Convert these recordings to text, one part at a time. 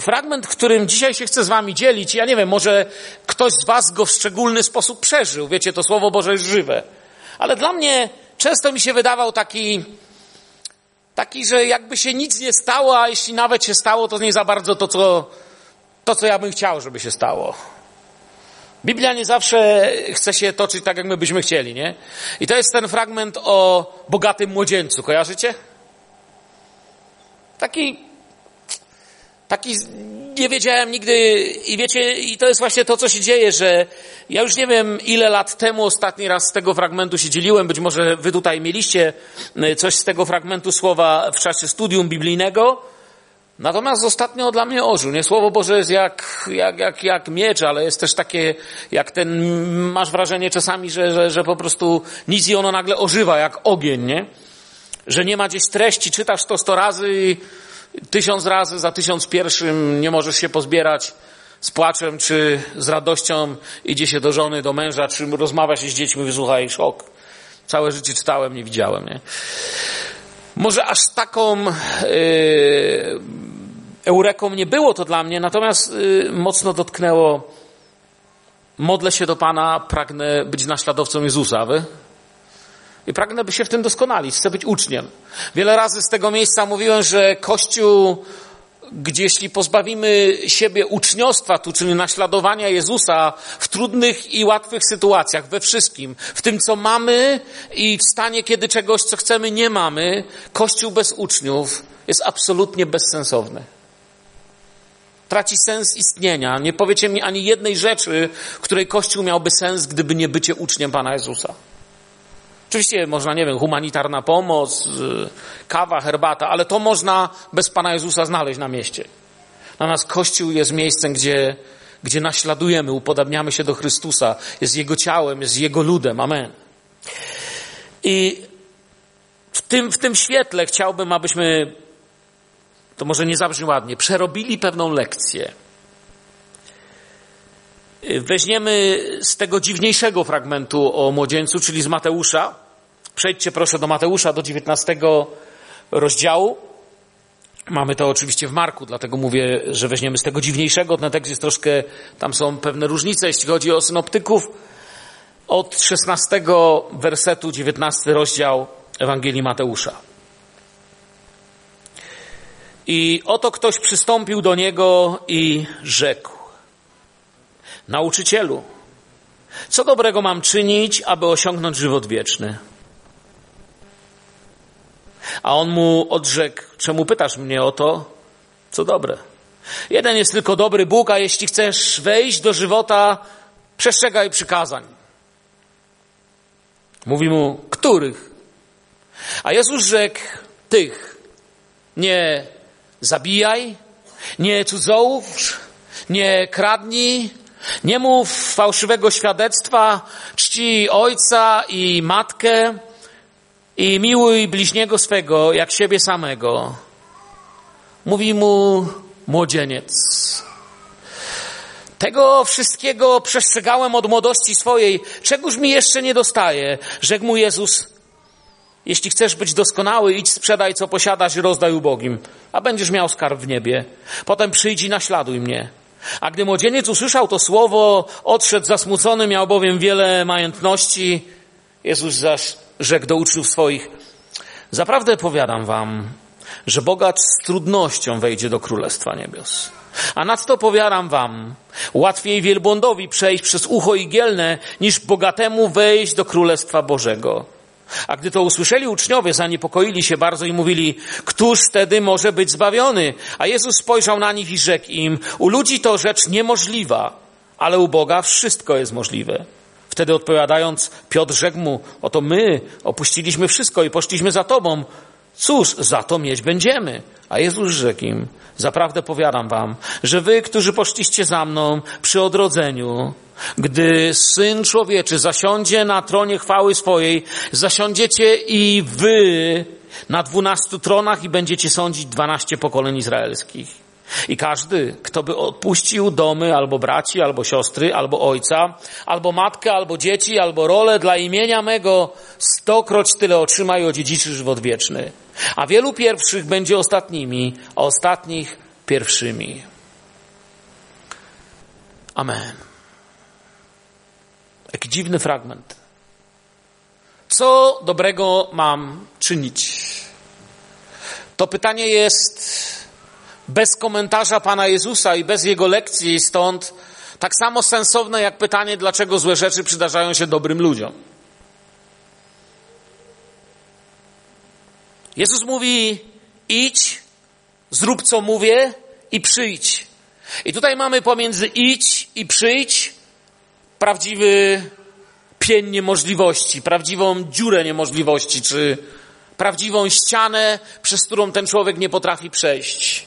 fragment, którym dzisiaj się chcę z wami dzielić, ja nie wiem, może ktoś z was go w szczególny sposób przeżył. Wiecie, to Słowo Boże jest żywe. Ale dla mnie często mi się wydawał taki, taki, że jakby się nic nie stało, a jeśli nawet się stało, to nie za bardzo to, co, to, co ja bym chciał, żeby się stało. Biblia nie zawsze chce się toczyć tak, jak my byśmy chcieli, nie? I to jest ten fragment o bogatym młodzieńcu. Kojarzycie? Taki, taki, nie wiedziałem nigdy i wiecie, i to jest właśnie to, co się dzieje, że ja już nie wiem, ile lat temu ostatni raz z tego fragmentu się dzieliłem, być może wy tutaj mieliście e, coś z tego fragmentu słowa w czasie studium biblijnego, Natomiast ostatnio dla mnie ożył. Nie Słowo Boże jest jak, jak, jak, jak miecz, ale jest też takie, jak ten, masz wrażenie czasami, że, że, że po prostu nic i ono nagle ożywa, jak ogień, nie? Że nie ma gdzieś treści, czytasz to sto razy i tysiąc razy za tysiąc pierwszym nie możesz się pozbierać z płaczem, czy z radością idzie się do żony, do męża, czy rozmawia się z dziećmi, wysłuchaj, szok. Całe życie czytałem, nie widziałem, nie? Może aż taką yy, eureką nie było to dla mnie, natomiast yy, mocno dotknęło. Modlę się do Pana, pragnę być naśladowcą Jezusa, wy? I pragnę by się w tym doskonalić, chcę być uczniem. Wiele razy z tego miejsca mówiłem, że Kościół gdzie jeśli pozbawimy siebie uczniostwa, tu, czyli naśladowania Jezusa w trudnych i łatwych sytuacjach, we wszystkim, w tym, co mamy i w stanie, kiedy czegoś, co chcemy, nie mamy, Kościół bez uczniów jest absolutnie bezsensowny. Traci sens istnienia. Nie powiecie mi ani jednej rzeczy, której Kościół miałby sens, gdyby nie bycie uczniem Pana Jezusa. Oczywiście można, nie wiem, humanitarna pomoc, kawa, herbata, ale to można bez Pana Jezusa znaleźć na mieście. Natomiast Kościół jest miejscem, gdzie, gdzie naśladujemy, upodabniamy się do Chrystusa, jest Jego ciałem, jest Jego ludem. Amen. I w tym, w tym świetle chciałbym, abyśmy, to może nie zabrzmi ładnie, przerobili pewną lekcję. Weźmiemy z tego dziwniejszego fragmentu o młodzieńcu, czyli z Mateusza. Przejdźcie proszę do Mateusza, do 19 rozdziału. Mamy to oczywiście w Marku, dlatego mówię, że weźmiemy z tego dziwniejszego. Ten tekst jest troszkę, tam są pewne różnice, jeśli chodzi o synoptyków. Od 16 wersetu, 19 rozdział Ewangelii Mateusza. I oto ktoś przystąpił do niego i rzekł: Nauczycielu, co dobrego mam czynić, aby osiągnąć żywot wieczny? A on mu odrzekł, czemu pytasz mnie o to, co dobre? Jeden jest tylko dobry Bóg, a jeśli chcesz wejść do żywota, przestrzegaj przykazań. Mówi mu, których? A Jezus rzekł, tych. Nie zabijaj, nie cudzołóż, nie kradnij, nie mów fałszywego świadectwa, czci ojca i matkę i miłuj bliźniego swego jak siebie samego. Mówi mu młodzieniec. Tego wszystkiego przestrzegałem od młodości swojej. Czegoż mi jeszcze nie dostaje? Rzekł mu Jezus, jeśli chcesz być doskonały, idź sprzedaj co posiadasz i rozdaj ubogim, a będziesz miał skarb w niebie. Potem przyjdź i naśladuj mnie. A gdy młodzieniec usłyszał to słowo, odszedł zasmucony, miał bowiem wiele majątności. Jezus zaś rzekł do uczniów swoich, zaprawdę powiadam wam, że bogacz z trudnością wejdzie do Królestwa Niebios. A nadto powiadam wam, łatwiej wielbłądowi przejść przez ucho igielne, niż bogatemu wejść do Królestwa Bożego. A gdy to usłyszeli uczniowie, zaniepokoili się bardzo i mówili, któż wtedy może być zbawiony? A Jezus spojrzał na nich i rzekł im, u ludzi to rzecz niemożliwa, ale u Boga wszystko jest możliwe. Wtedy odpowiadając, Piotr rzekł mu, oto my opuściliśmy wszystko i poszliśmy za Tobą. Cóż, za to mieć będziemy. A Jezus rzekł im, zaprawdę powiadam wam, że wy, którzy poszliście za mną przy odrodzeniu, gdy Syn Człowieczy zasiądzie na tronie chwały swojej, zasiądziecie i wy na dwunastu tronach i będziecie sądzić dwanaście pokoleń izraelskich. I każdy, kto by odpuścił domy, albo braci, albo siostry, albo ojca, albo matkę, albo dzieci, albo rolę dla imienia mego, stokroć tyle otrzyma i odziedziczy żywot wieczny. A wielu pierwszych będzie ostatnimi, a ostatnich pierwszymi. Amen. Jaki dziwny fragment. Co dobrego mam czynić? To pytanie jest bez komentarza Pana Jezusa i bez Jego lekcji, stąd tak samo sensowne jak pytanie, dlaczego złe rzeczy przydarzają się dobrym ludziom. Jezus mówi: idź, zrób co mówię i przyjdź. I tutaj mamy pomiędzy idź i przyjdź prawdziwy pień niemożliwości, prawdziwą dziurę niemożliwości, czy prawdziwą ścianę, przez którą ten człowiek nie potrafi przejść.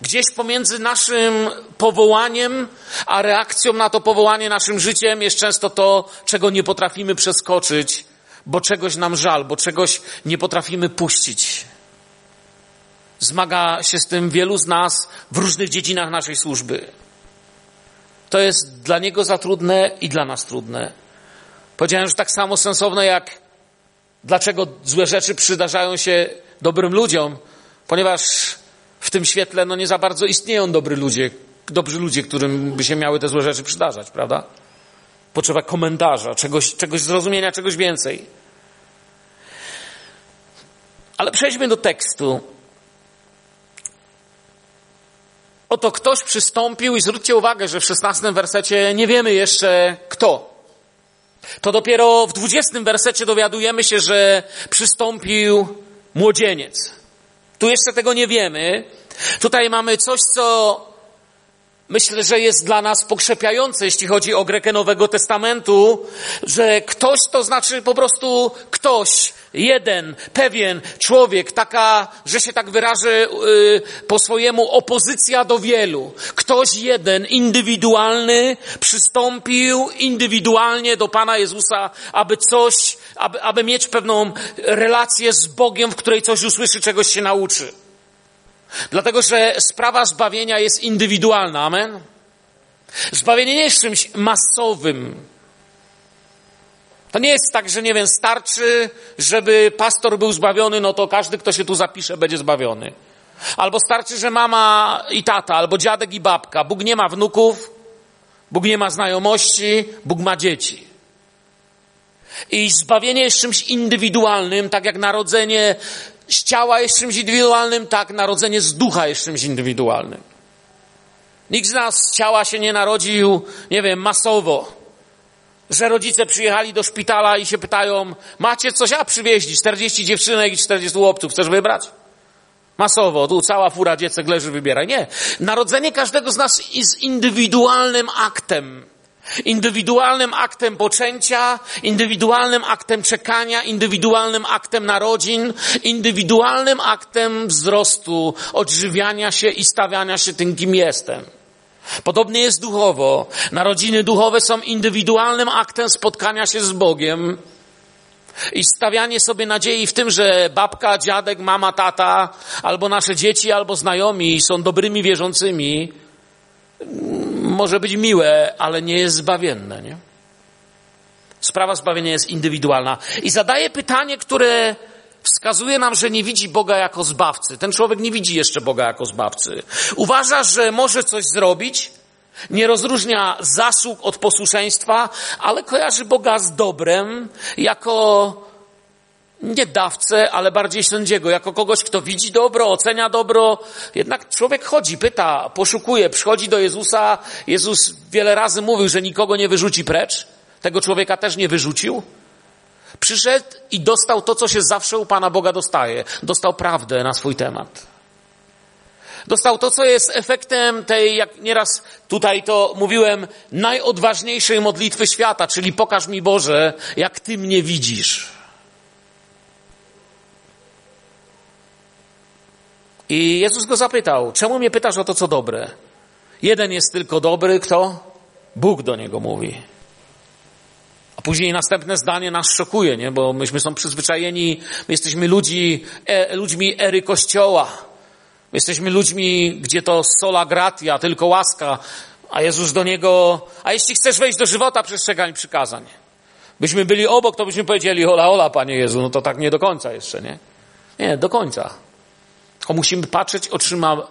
Gdzieś pomiędzy naszym powołaniem, a reakcją na to powołanie naszym życiem jest często to, czego nie potrafimy przeskoczyć, bo czegoś nam żal, bo czegoś nie potrafimy puścić. Zmaga się z tym wielu z nas w różnych dziedzinach naszej służby. To jest dla niego za trudne i dla nas trudne. Powiedziałem, że tak samo sensowne jak dlaczego złe rzeczy przydarzają się dobrym ludziom, ponieważ w tym świetle no nie za bardzo istnieją dobry ludzie, dobrzy ludzie, którym by się miały te złe rzeczy przydarzać, prawda? Potrzeba komentarza, czegoś, czegoś zrozumienia, czegoś więcej. Ale przejdźmy do tekstu. Oto ktoś przystąpił i zwróćcie uwagę, że w szesnastym wersecie nie wiemy jeszcze kto. To dopiero w dwudziestym wersecie dowiadujemy się, że przystąpił młodzieniec. Tu jeszcze tego nie wiemy. Tutaj mamy coś, co myślę, że jest dla nas pokrzepiające, jeśli chodzi o Grekę Nowego Testamentu, że ktoś to znaczy po prostu ktoś, jeden, pewien człowiek, taka, że się tak wyrażę yy, po swojemu, opozycja do wielu. Ktoś jeden, indywidualny, przystąpił indywidualnie do Pana Jezusa, aby coś, aby, aby mieć pewną relację z Bogiem, w której coś usłyszy, czegoś się nauczy. Dlatego, że sprawa zbawienia jest indywidualna. Amen? Zbawienie nie jest czymś masowym. To nie jest tak, że nie wiem, starczy, żeby pastor był zbawiony, no to każdy, kto się tu zapisze, będzie zbawiony. Albo starczy, że mama i tata, albo dziadek i babka. Bóg nie ma wnuków, Bóg nie ma znajomości, Bóg ma dzieci. I zbawienie jest czymś indywidualnym, tak jak narodzenie z ciała jest czymś indywidualnym, tak, narodzenie z ducha jest czymś indywidualnym. Nikt z nas z ciała się nie narodził, nie wiem, masowo. Że rodzice przyjechali do szpitala i się pytają, macie coś, a przywieźli 40 dziewczynek i 40 łopców, chcesz wybrać? Masowo, tu cała fura dziecek leży, wybieraj. Nie. Narodzenie każdego z nas jest indywidualnym aktem. Indywidualnym aktem poczęcia, indywidualnym aktem czekania, indywidualnym aktem narodzin, indywidualnym aktem wzrostu, odżywiania się i stawiania się tym, kim jestem. Podobnie jest duchowo. Narodziny duchowe są indywidualnym aktem spotkania się z Bogiem i stawianie sobie nadziei w tym, że babka, dziadek, mama, tata, albo nasze dzieci, albo znajomi są dobrymi wierzącymi, może być miłe, ale nie jest zbawienne, nie? Sprawa zbawienia jest indywidualna. I zadaje pytanie, które wskazuje nam, że nie widzi Boga jako zbawcy. Ten człowiek nie widzi jeszcze Boga jako zbawcy. Uważa, że może coś zrobić, nie rozróżnia zasług od posłuszeństwa, ale kojarzy Boga z dobrem jako nie dawcę, ale bardziej sędziego, jako kogoś, kto widzi dobro, ocenia dobro. Jednak człowiek chodzi, pyta, poszukuje, przychodzi do Jezusa. Jezus wiele razy mówił, że nikogo nie wyrzuci precz. Tego człowieka też nie wyrzucił. Przyszedł i dostał to, co się zawsze u Pana Boga dostaje. Dostał prawdę na swój temat. Dostał to, co jest efektem tej, jak nieraz tutaj to mówiłem, najodważniejszej modlitwy świata, czyli pokaż mi Boże, jak Ty mnie widzisz. I Jezus go zapytał, czemu mnie pytasz o to, co dobre? Jeden jest tylko dobry, kto? Bóg do niego mówi. A później następne zdanie nas szokuje, nie? bo myśmy są przyzwyczajeni, my jesteśmy ludzi, e, ludźmi ery Kościoła. My jesteśmy ludźmi, gdzie to sola gratia, tylko łaska, a Jezus do niego, a jeśli chcesz wejść do żywota, przestrzegaj przykazań. Byśmy byli obok, to byśmy powiedzieli, hola, hola, Panie Jezu, no to tak nie do końca jeszcze, nie? Nie, do końca. Tylko musimy patrzeć oczyma,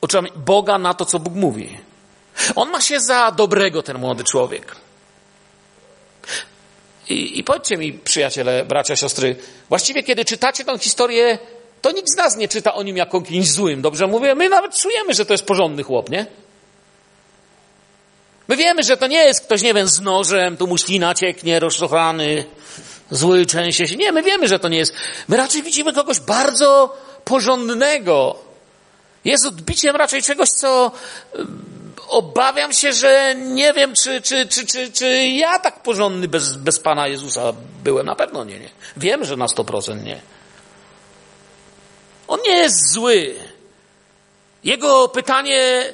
oczami Boga na to, co Bóg mówi. On ma się za dobrego, ten młody człowiek. I, I powiedzcie mi, przyjaciele, bracia, siostry, właściwie kiedy czytacie tę historię, to nikt z nas nie czyta o nim jako kimś złym, dobrze mówię? My nawet czujemy, że to jest porządny chłop, nie? My wiemy, że to nie jest ktoś, nie wiem, z nożem, tu mu ślina cieknie, rozczochrany, zły, częściej się. Nie, my wiemy, że to nie jest. My raczej widzimy kogoś bardzo porządnego. Jest odbiciem raczej czegoś, co obawiam się, że nie wiem, czy, czy, czy, czy, czy ja tak porządny bez, bez Pana Jezusa byłem. Na pewno nie, nie. Wiem, że na 100% nie. On nie jest zły. Jego pytanie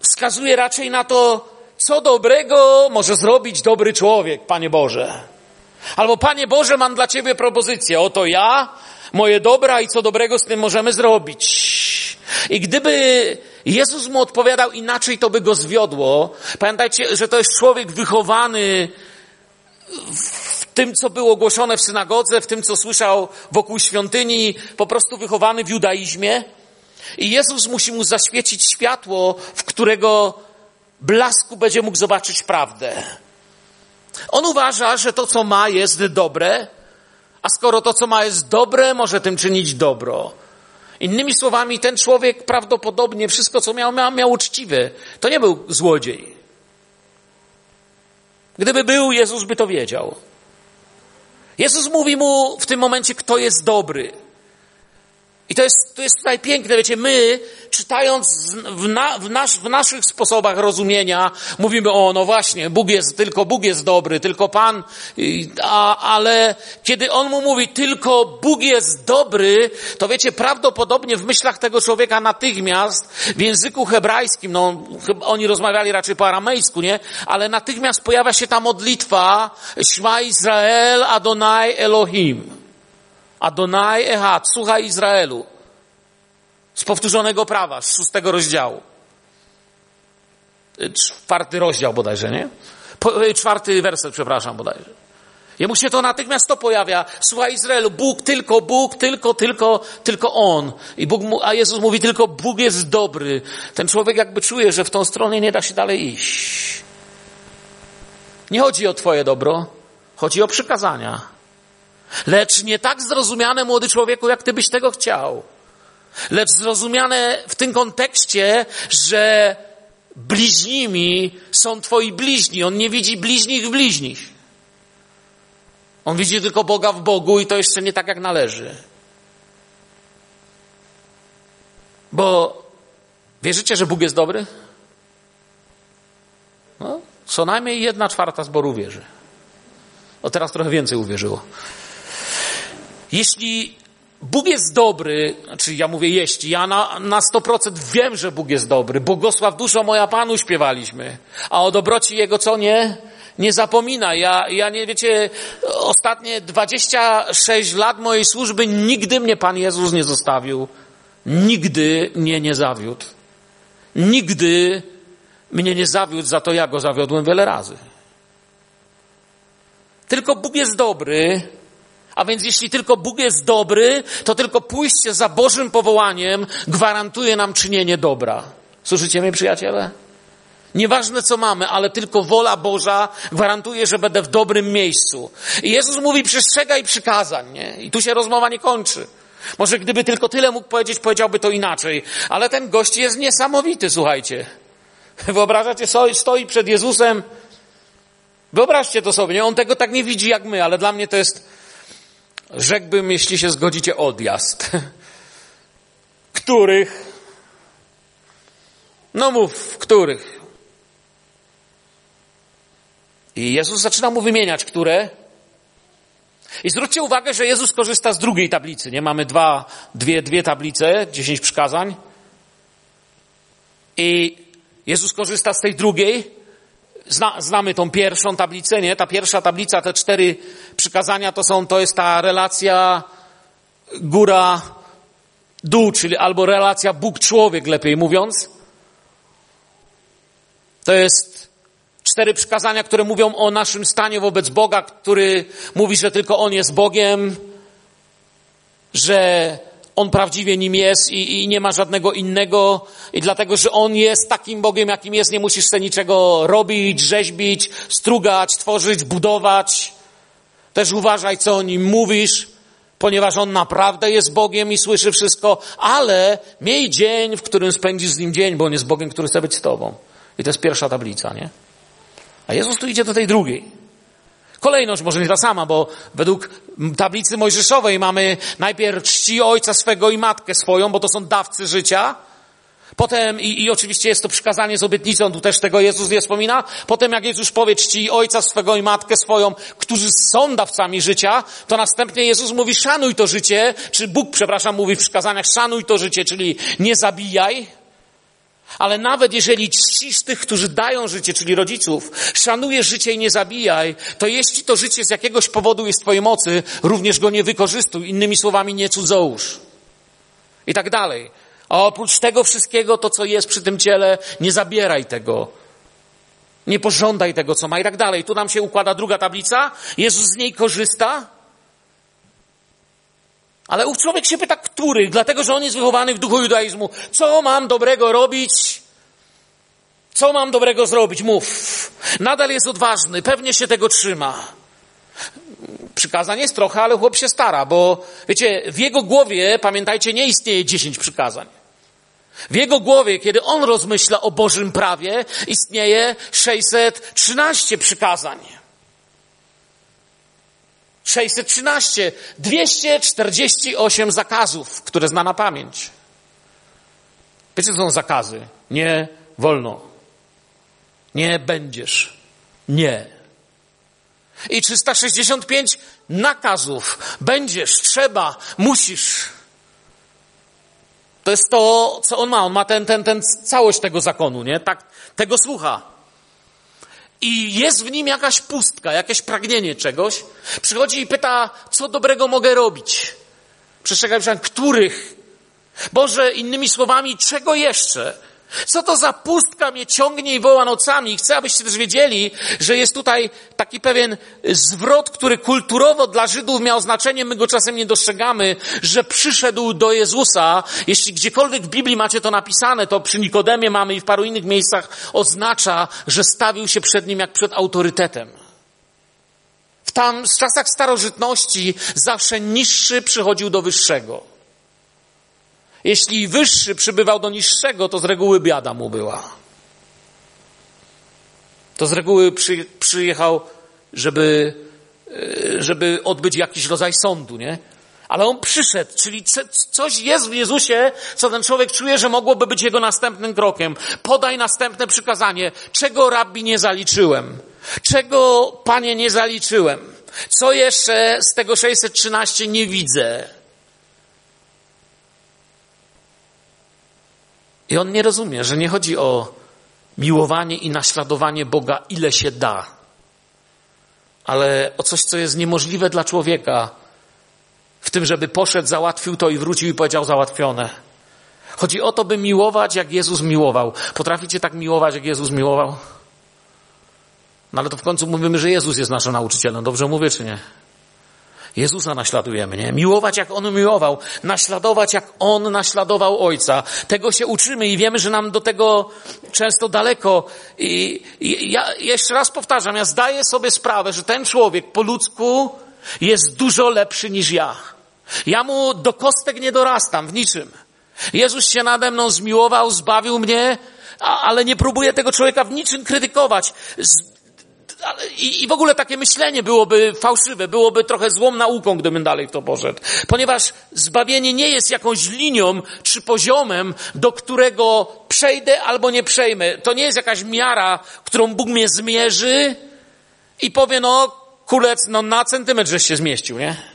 wskazuje raczej na to, co dobrego może zrobić dobry człowiek, Panie Boże. Albo Panie Boże, mam dla Ciebie propozycję. Oto ja, moje dobra i co dobrego z tym możemy zrobić. I gdyby Jezus mu odpowiadał inaczej, to by go zwiodło. Pamiętajcie, że to jest człowiek wychowany w tym, co było głoszone w synagodze, w tym, co słyszał wokół świątyni, po prostu wychowany w judaizmie. I Jezus musi mu zaświecić światło, w którego blasku będzie mógł zobaczyć prawdę. On uważa, że to, co ma, jest dobre, a skoro to, co ma, jest dobre, może tym czynić dobro. Innymi słowami, ten człowiek prawdopodobnie wszystko, co miał, miał, miał uczciwe. To nie był złodziej. Gdyby był, Jezus by to wiedział. Jezus mówi mu w tym momencie, kto jest dobry. I to jest, to jest tutaj piękne, wiecie, my czytając w, na, w, nasz, w naszych sposobach rozumienia mówimy, o no właśnie, Bóg jest, tylko Bóg jest dobry, tylko Pan, a, ale kiedy On mu mówi, tylko Bóg jest dobry, to wiecie, prawdopodobnie w myślach tego człowieka natychmiast w języku hebrajskim, no oni rozmawiali raczej po aramejsku, nie? Ale natychmiast pojawia się ta modlitwa Shma Izrael Adonai Elohim. Adonai Echad, słuchaj Izraelu. Z powtórzonego prawa, z szóstego rozdziału. Czwarty rozdział bodajże, nie? E, czwarty werset, przepraszam, bodajże. Jemu się to natychmiast to pojawia. Słuchaj Izraelu, Bóg, tylko Bóg, tylko, tylko, tylko On. I Bóg mu, a Jezus mówi tylko Bóg jest dobry. Ten człowiek jakby czuje, że w tą stronę nie da się dalej iść. Nie chodzi o Twoje dobro, chodzi o przykazania. Lecz nie tak zrozumiane, młody człowieku, jak ty byś tego chciał. Lecz zrozumiane w tym kontekście, że bliźnimi są twoi bliźni. On nie widzi bliźnich w bliźnich. On widzi tylko Boga w Bogu i to jeszcze nie tak, jak należy. Bo wierzycie, że Bóg jest dobry? No, co najmniej jedna czwarta zboru wierzy. O teraz trochę więcej uwierzyło. Jeśli Bóg jest dobry, znaczy ja mówię jeśli, ja na, na 100% wiem, że Bóg jest dobry. Błogosław duszo moja Panu śpiewaliśmy. A o dobroci Jego co nie? Nie zapomina. Ja, ja nie wiecie, ostatnie 26 lat mojej służby nigdy mnie Pan Jezus nie zostawił. Nigdy mnie nie zawiódł. Nigdy mnie nie zawiódł, za to ja go zawiodłem wiele razy. Tylko Bóg jest dobry, a więc jeśli tylko Bóg jest dobry, to tylko pójście za Bożym powołaniem gwarantuje nam czynienie dobra. Słyszycie mnie, przyjaciele? Nieważne co mamy, ale tylko wola Boża gwarantuje, że będę w dobrym miejscu. I Jezus mówi przestrzegaj przykazań, nie? I tu się rozmowa nie kończy. Może gdyby tylko tyle mógł powiedzieć, powiedziałby to inaczej. Ale ten gość jest niesamowity, słuchajcie. Wyobrażacie, stoi przed Jezusem. Wyobraźcie to sobie, nie? On tego tak nie widzi jak my, ale dla mnie to jest rzekłbym, jeśli się zgodzicie, odjazd. Których? No mów, których? I Jezus zaczyna mu wymieniać, które. I zwróćcie uwagę, że Jezus korzysta z drugiej tablicy. Nie mamy dwa, dwie, dwie tablice, dziesięć przykazań. I Jezus korzysta z tej drugiej, Zna, znamy tą pierwszą tablicę, nie? Ta pierwsza tablica, te cztery przykazania to są, to jest ta relacja góra, dół, czyli albo relacja Bóg-człowiek, lepiej mówiąc. To jest cztery przykazania, które mówią o naszym stanie wobec Boga, który mówi, że tylko On jest Bogiem, że On prawdziwie nim jest i, i nie ma żadnego innego i dlatego, że On jest takim Bogiem, jakim jest, nie musisz sobie niczego robić, rzeźbić, strugać, tworzyć, budować. Też uważaj, co o Nim mówisz, ponieważ On naprawdę jest Bogiem i słyszy wszystko, ale miej dzień, w którym spędzisz z Nim dzień, bo On jest Bogiem, który chce być z Tobą. I to jest pierwsza tablica, nie? A Jezus tu idzie do tej drugiej. Kolejność może nie ta sama, bo według tablicy mojżeszowej mamy najpierw czci ojca swego i matkę swoją, bo to są dawcy życia. Potem, i, i oczywiście jest to przykazanie z obietnicą, tu też tego Jezus nie wspomina. Potem jak Jezus powie czci ojca swego i matkę swoją, którzy są dawcami życia, to następnie Jezus mówi szanuj to życie, czy Bóg, przepraszam, mówi w przykazaniach szanuj to życie, czyli nie zabijaj, ale nawet jeżeli czcisz tych, którzy dają życie, czyli rodziców, szanujesz życie i nie zabijaj, to jeśli to życie z jakiegoś powodu jest w Twojej mocy, również go nie wykorzystuj. Innymi słowami, nie cudzołóż. I tak dalej. A oprócz tego wszystkiego, to co jest przy tym ciele, nie zabieraj tego. Nie pożądaj tego, co ma i tak dalej. Tu nam się układa druga tablica. Jezus z niej korzysta. Ale ów człowiek się pyta, który? Dlatego, że on jest wychowany w duchu judaizmu. Co mam dobrego robić? Co mam dobrego zrobić? Mów. Nadal jest odważny, pewnie się tego trzyma. Przykazań jest trochę, ale chłop się stara, bo wiecie, w jego głowie, pamiętajcie, nie istnieje dziesięć przykazań. W jego głowie, kiedy on rozmyśla o Bożym prawie, istnieje 613 przykazań. 613, 248 zakazów, które zna na pamięć. Wiecie, co są zakazy? Nie wolno. Nie będziesz. Nie. I 365 nakazów. Będziesz, trzeba, musisz. To jest to, co on ma. On ma ten, ten, ten całość tego zakonu, nie? Tak, tego słucha i jest w nim jakaś pustka, jakieś pragnienie czegoś, przychodzi i pyta, co dobrego mogę robić. Przestrzegaj, których? Boże, innymi słowami, czego jeszcze? Co to za pustka mnie ciągnie i woła nocami? Chcę, abyście też wiedzieli, że jest tutaj taki pewien zwrot, który kulturowo dla Żydów miał znaczenie, my go czasem nie dostrzegamy, że przyszedł do Jezusa. Jeśli gdziekolwiek w Biblii macie to napisane, to przy Nikodemie mamy i w paru innych miejscach oznacza, że stawił się przed nim jak przed autorytetem. W tam, w czasach starożytności zawsze niższy przychodził do wyższego. Jeśli wyższy przybywał do niższego, to z reguły biada mu była. To z reguły przy, przyjechał, żeby, e, żeby odbyć jakiś rodzaj sądu, nie? Ale on przyszedł, czyli coś jest w Jezusie, co ten człowiek czuje, że mogłoby być jego następnym krokiem. Podaj następne przykazanie. Czego rabbi nie zaliczyłem? Czego, panie, nie zaliczyłem? Co jeszcze z tego 613 nie widzę? I on nie rozumie, że nie chodzi o miłowanie i naśladowanie Boga, ile się da, ale o coś, co jest niemożliwe dla człowieka, w tym, żeby poszedł, załatwił to i wrócił i powiedział załatwione. Chodzi o to, by miłować, jak Jezus miłował. Potraficie tak miłować, jak Jezus miłował? No ale to w końcu mówimy, że Jezus jest naszym nauczycielem. Dobrze mówię, czy nie? Jezusa naśladujemy, nie? Miłować jak On miłował, naśladować jak On naśladował Ojca. Tego się uczymy i wiemy, że nam do tego często daleko. I, i ja jeszcze raz powtarzam, ja zdaję sobie sprawę, że ten człowiek po ludzku jest dużo lepszy niż ja. Ja mu do kostek nie dorastam w niczym. Jezus się nade mną zmiłował, zbawił mnie, ale nie próbuję tego człowieka w niczym krytykować i, I w ogóle takie myślenie byłoby fałszywe, byłoby trochę złą nauką, gdybym dalej w to poszedł. Ponieważ zbawienie nie jest jakąś linią czy poziomem, do którego przejdę albo nie przejmę. To nie jest jakaś miara, którą Bóg mnie zmierzy i powie, no, kulec, no na centymetr żeś się zmieścił, nie?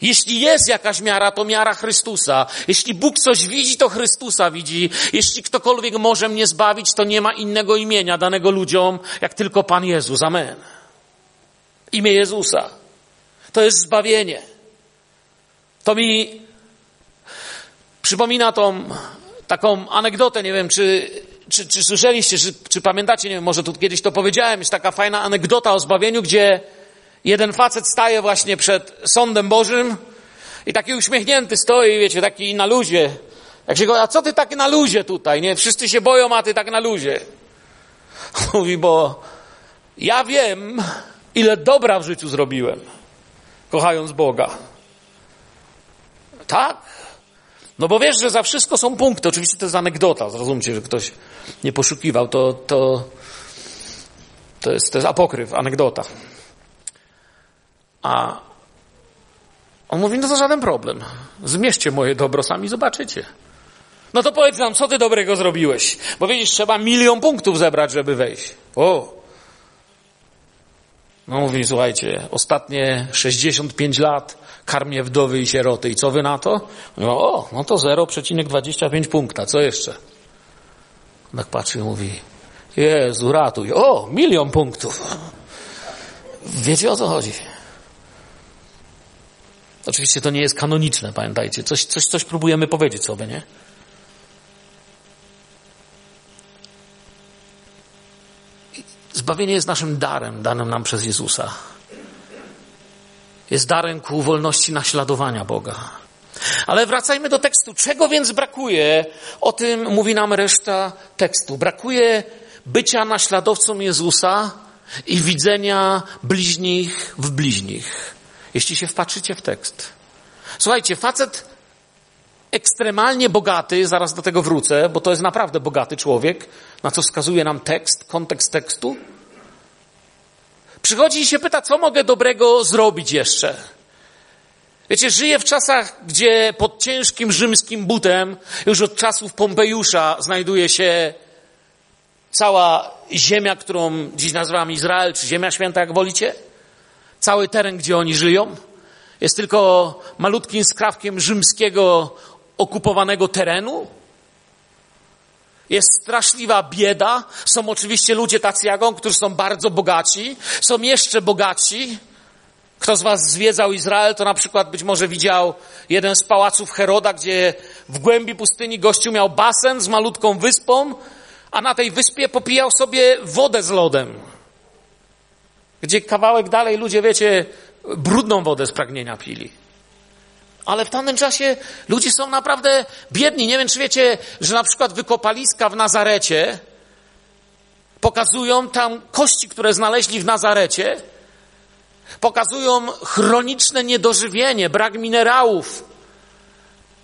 Jeśli jest jakaś miara, to miara Chrystusa. Jeśli Bóg coś widzi, to Chrystusa widzi. Jeśli ktokolwiek może mnie zbawić, to nie ma innego imienia danego ludziom, jak tylko Pan Jezus. Amen. Imię Jezusa. To jest zbawienie. To mi przypomina tą taką anegdotę, nie wiem, czy, czy, czy słyszeliście, czy, czy pamiętacie, nie wiem, może tu kiedyś to powiedziałem, jest taka fajna anegdota o zbawieniu, gdzie Jeden facet staje właśnie przed sądem Bożym I taki uśmiechnięty stoi, wiecie, taki na luzie. Jak się go, a co ty tak na luzie tutaj, nie? Wszyscy się boją, a ty tak na luzie. Mówi, bo ja wiem, ile dobra w życiu zrobiłem, kochając Boga. Tak? No bo wiesz, że za wszystko są punkty. Oczywiście to jest anegdota. Zrozumcie, że ktoś nie poszukiwał. To, to, to, jest, to jest apokryf, anegdota. A on mówi, no to żaden problem. Zmierzcie moje dobro, sami zobaczycie. No to powiedz nam, co ty dobrego zrobiłeś? Bo widzisz, trzeba milion punktów zebrać, żeby wejść. O! No mówi, słuchajcie, ostatnie 65 lat karmię wdowy i sieroty. I co wy na to? O, no to 0,25 punkta. Co jeszcze? Tak patrzy i mówi, Jezu, ratuj. O, milion punktów. Wiecie o co chodzi? Oczywiście to nie jest kanoniczne, pamiętajcie. Coś, coś, coś próbujemy powiedzieć sobie, nie? Zbawienie jest naszym darem, danym nam przez Jezusa. Jest darem ku wolności naśladowania Boga. Ale wracajmy do tekstu. Czego więc brakuje? O tym mówi nam reszta tekstu. Brakuje bycia naśladowcą Jezusa i widzenia bliźnich w bliźnich. Jeśli się wpatrzycie w tekst. Słuchajcie, facet ekstremalnie bogaty, zaraz do tego wrócę, bo to jest naprawdę bogaty człowiek, na co wskazuje nam tekst, kontekst tekstu. Przychodzi i się pyta, co mogę dobrego zrobić jeszcze. Wiecie, żyje w czasach, gdzie pod ciężkim rzymskim butem, już od czasów Pompejusza, znajduje się cała ziemia, którą dziś nazywamy Izrael, czy Ziemia Święta, jak wolicie. Cały teren, gdzie oni żyją. Jest tylko malutkim skrawkiem rzymskiego okupowanego terenu. Jest straszliwa bieda. Są oczywiście ludzie tacy jak on, którzy są bardzo bogaci. Są jeszcze bogaci. Kto z Was zwiedzał Izrael, to na przykład być może widział jeden z pałaców Heroda, gdzie w głębi pustyni gościu miał basen z malutką wyspą, a na tej wyspie popijał sobie wodę z lodem. Gdzie kawałek dalej ludzie, wiecie, brudną wodę z pragnienia pili. Ale w tamtym czasie ludzie są naprawdę biedni. Nie wiem, czy wiecie, że na przykład wykopaliska w Nazarecie pokazują tam kości, które znaleźli w Nazarecie, pokazują chroniczne niedożywienie, brak minerałów,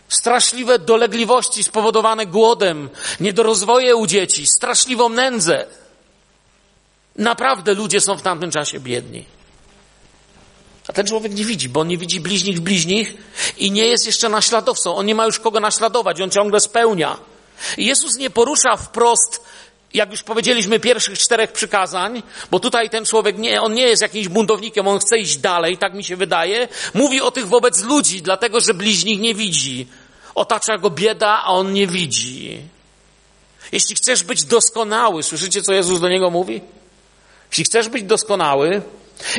straszliwe dolegliwości spowodowane głodem, niedorozwoje u dzieci, straszliwą nędzę. Naprawdę ludzie są w tamtym czasie biedni. A ten człowiek nie widzi, bo on nie widzi bliźnich bliźnich i nie jest jeszcze naśladowcą. On nie ma już kogo naśladować, on ciągle spełnia. Jezus nie porusza wprost, jak już powiedzieliśmy, pierwszych czterech przykazań, bo tutaj ten człowiek nie, on nie jest jakimś buntownikiem, on chce iść dalej, tak mi się wydaje. Mówi o tych wobec ludzi, dlatego że bliźnich nie widzi. Otacza go bieda, a on nie widzi. Jeśli chcesz być doskonały, słyszycie, co Jezus do niego mówi? Jeśli chcesz być doskonały,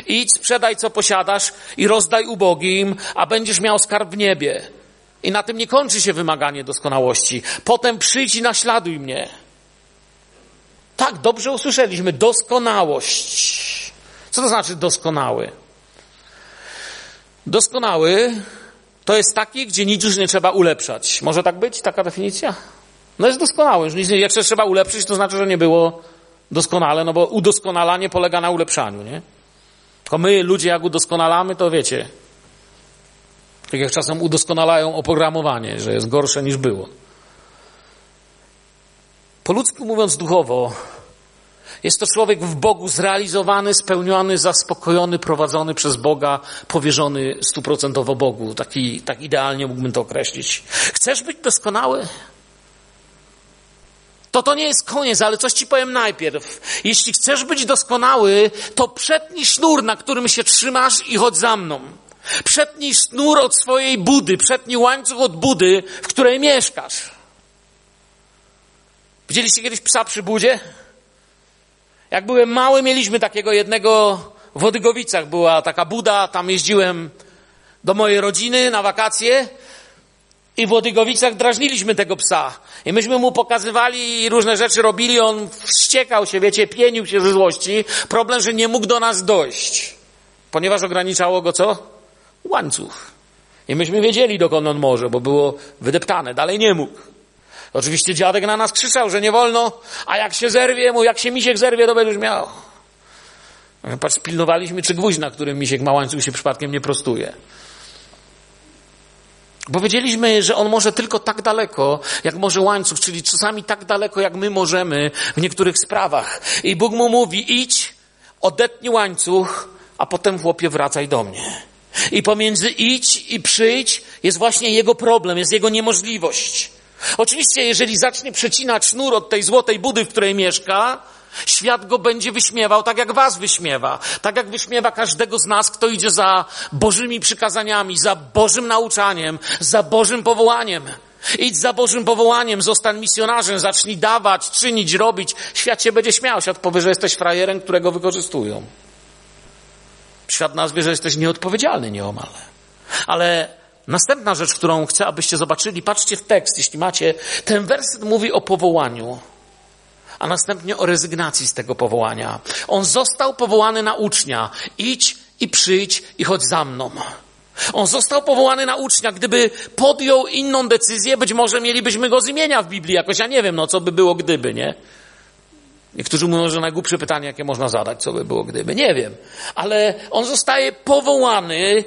idź, sprzedaj co posiadasz i rozdaj ubogim, a będziesz miał skarb w niebie. I na tym nie kończy się wymaganie doskonałości. Potem przyjdź i naśladuj mnie. Tak, dobrze usłyszeliśmy. Doskonałość. Co to znaczy doskonały? Doskonały to jest taki, gdzie nic już nie trzeba ulepszać. Może tak być? Taka definicja? No jest doskonały. Jak się trzeba ulepszyć, to znaczy, że nie było doskonale, no bo udoskonalanie polega na ulepszaniu, nie? Tylko my, ludzie, jak udoskonalamy, to wiecie, tak jak czasem udoskonalają oprogramowanie, że jest gorsze niż było. Po ludzku mówiąc duchowo, jest to człowiek w Bogu zrealizowany, spełniony, zaspokojony, prowadzony przez Boga, powierzony stuprocentowo Bogu. Taki, tak idealnie mógłbym to określić. Chcesz być doskonały? To to nie jest koniec, ale coś ci powiem najpierw. Jeśli chcesz być doskonały, to przetnij sznur, na którym się trzymasz i chodź za mną. Przetnij sznur od swojej budy, przetnij łańcuch od budy, w której mieszkasz. Widzieliście kiedyś psa przy budzie? Jak byłem mały, mieliśmy takiego jednego w Wodygowicach. Była taka buda, tam jeździłem do mojej rodziny na wakacje i w Wodygowicach drażniliśmy tego psa. I myśmy mu pokazywali i różne rzeczy robili, on wściekał się, wiecie, pienił się ze złości. Problem, że nie mógł do nas dojść. Ponieważ ograniczało go co? Łańcuch. I myśmy wiedzieli, dokąd on może, bo było wydeptane. Dalej nie mógł. Oczywiście dziadek na nas krzyczał, że nie wolno, a jak się zerwie mu, jak się misiek zerwie, to będziesz miał. Patrz, pilnowaliśmy, czy gwóźdź, na którym misiek ma łańcuch się przypadkiem nie prostuje. Powiedzieliśmy, że on może tylko tak daleko, jak może łańcuch, czyli czasami tak daleko, jak my możemy w niektórych sprawach. I Bóg mu mówi, idź, odetnij łańcuch, a potem chłopie wracaj do mnie. I pomiędzy idź i przyjdź jest właśnie jego problem, jest jego niemożliwość. Oczywiście, jeżeli zacznie przecinać sznur od tej złotej budy, w której mieszka, Świat go będzie wyśmiewał tak jak was wyśmiewa. Tak jak wyśmiewa każdego z nas, kto idzie za Bożymi przykazaniami, za Bożym nauczaniem, za Bożym powołaniem. Idź za Bożym powołaniem, zostań misjonarzem, zacznij dawać, czynić, robić. Świat się będzie śmiał. Świat powie, że jesteś frajerem, którego wykorzystują. Świat nazwie, że jesteś nieodpowiedzialny nieomal. Ale następna rzecz, którą chcę, abyście zobaczyli, patrzcie w tekst, jeśli macie. Ten werset mówi o powołaniu a następnie o rezygnacji z tego powołania. On został powołany na ucznia. Idź i przyjdź i chodź za mną. On został powołany na ucznia. Gdyby podjął inną decyzję, być może mielibyśmy go z imienia w Biblii jakoś. Ja nie wiem, no co by było gdyby, nie? Niektórzy mówią, że najgłupsze pytanie, jakie można zadać, co by było gdyby. Nie wiem. Ale on zostaje powołany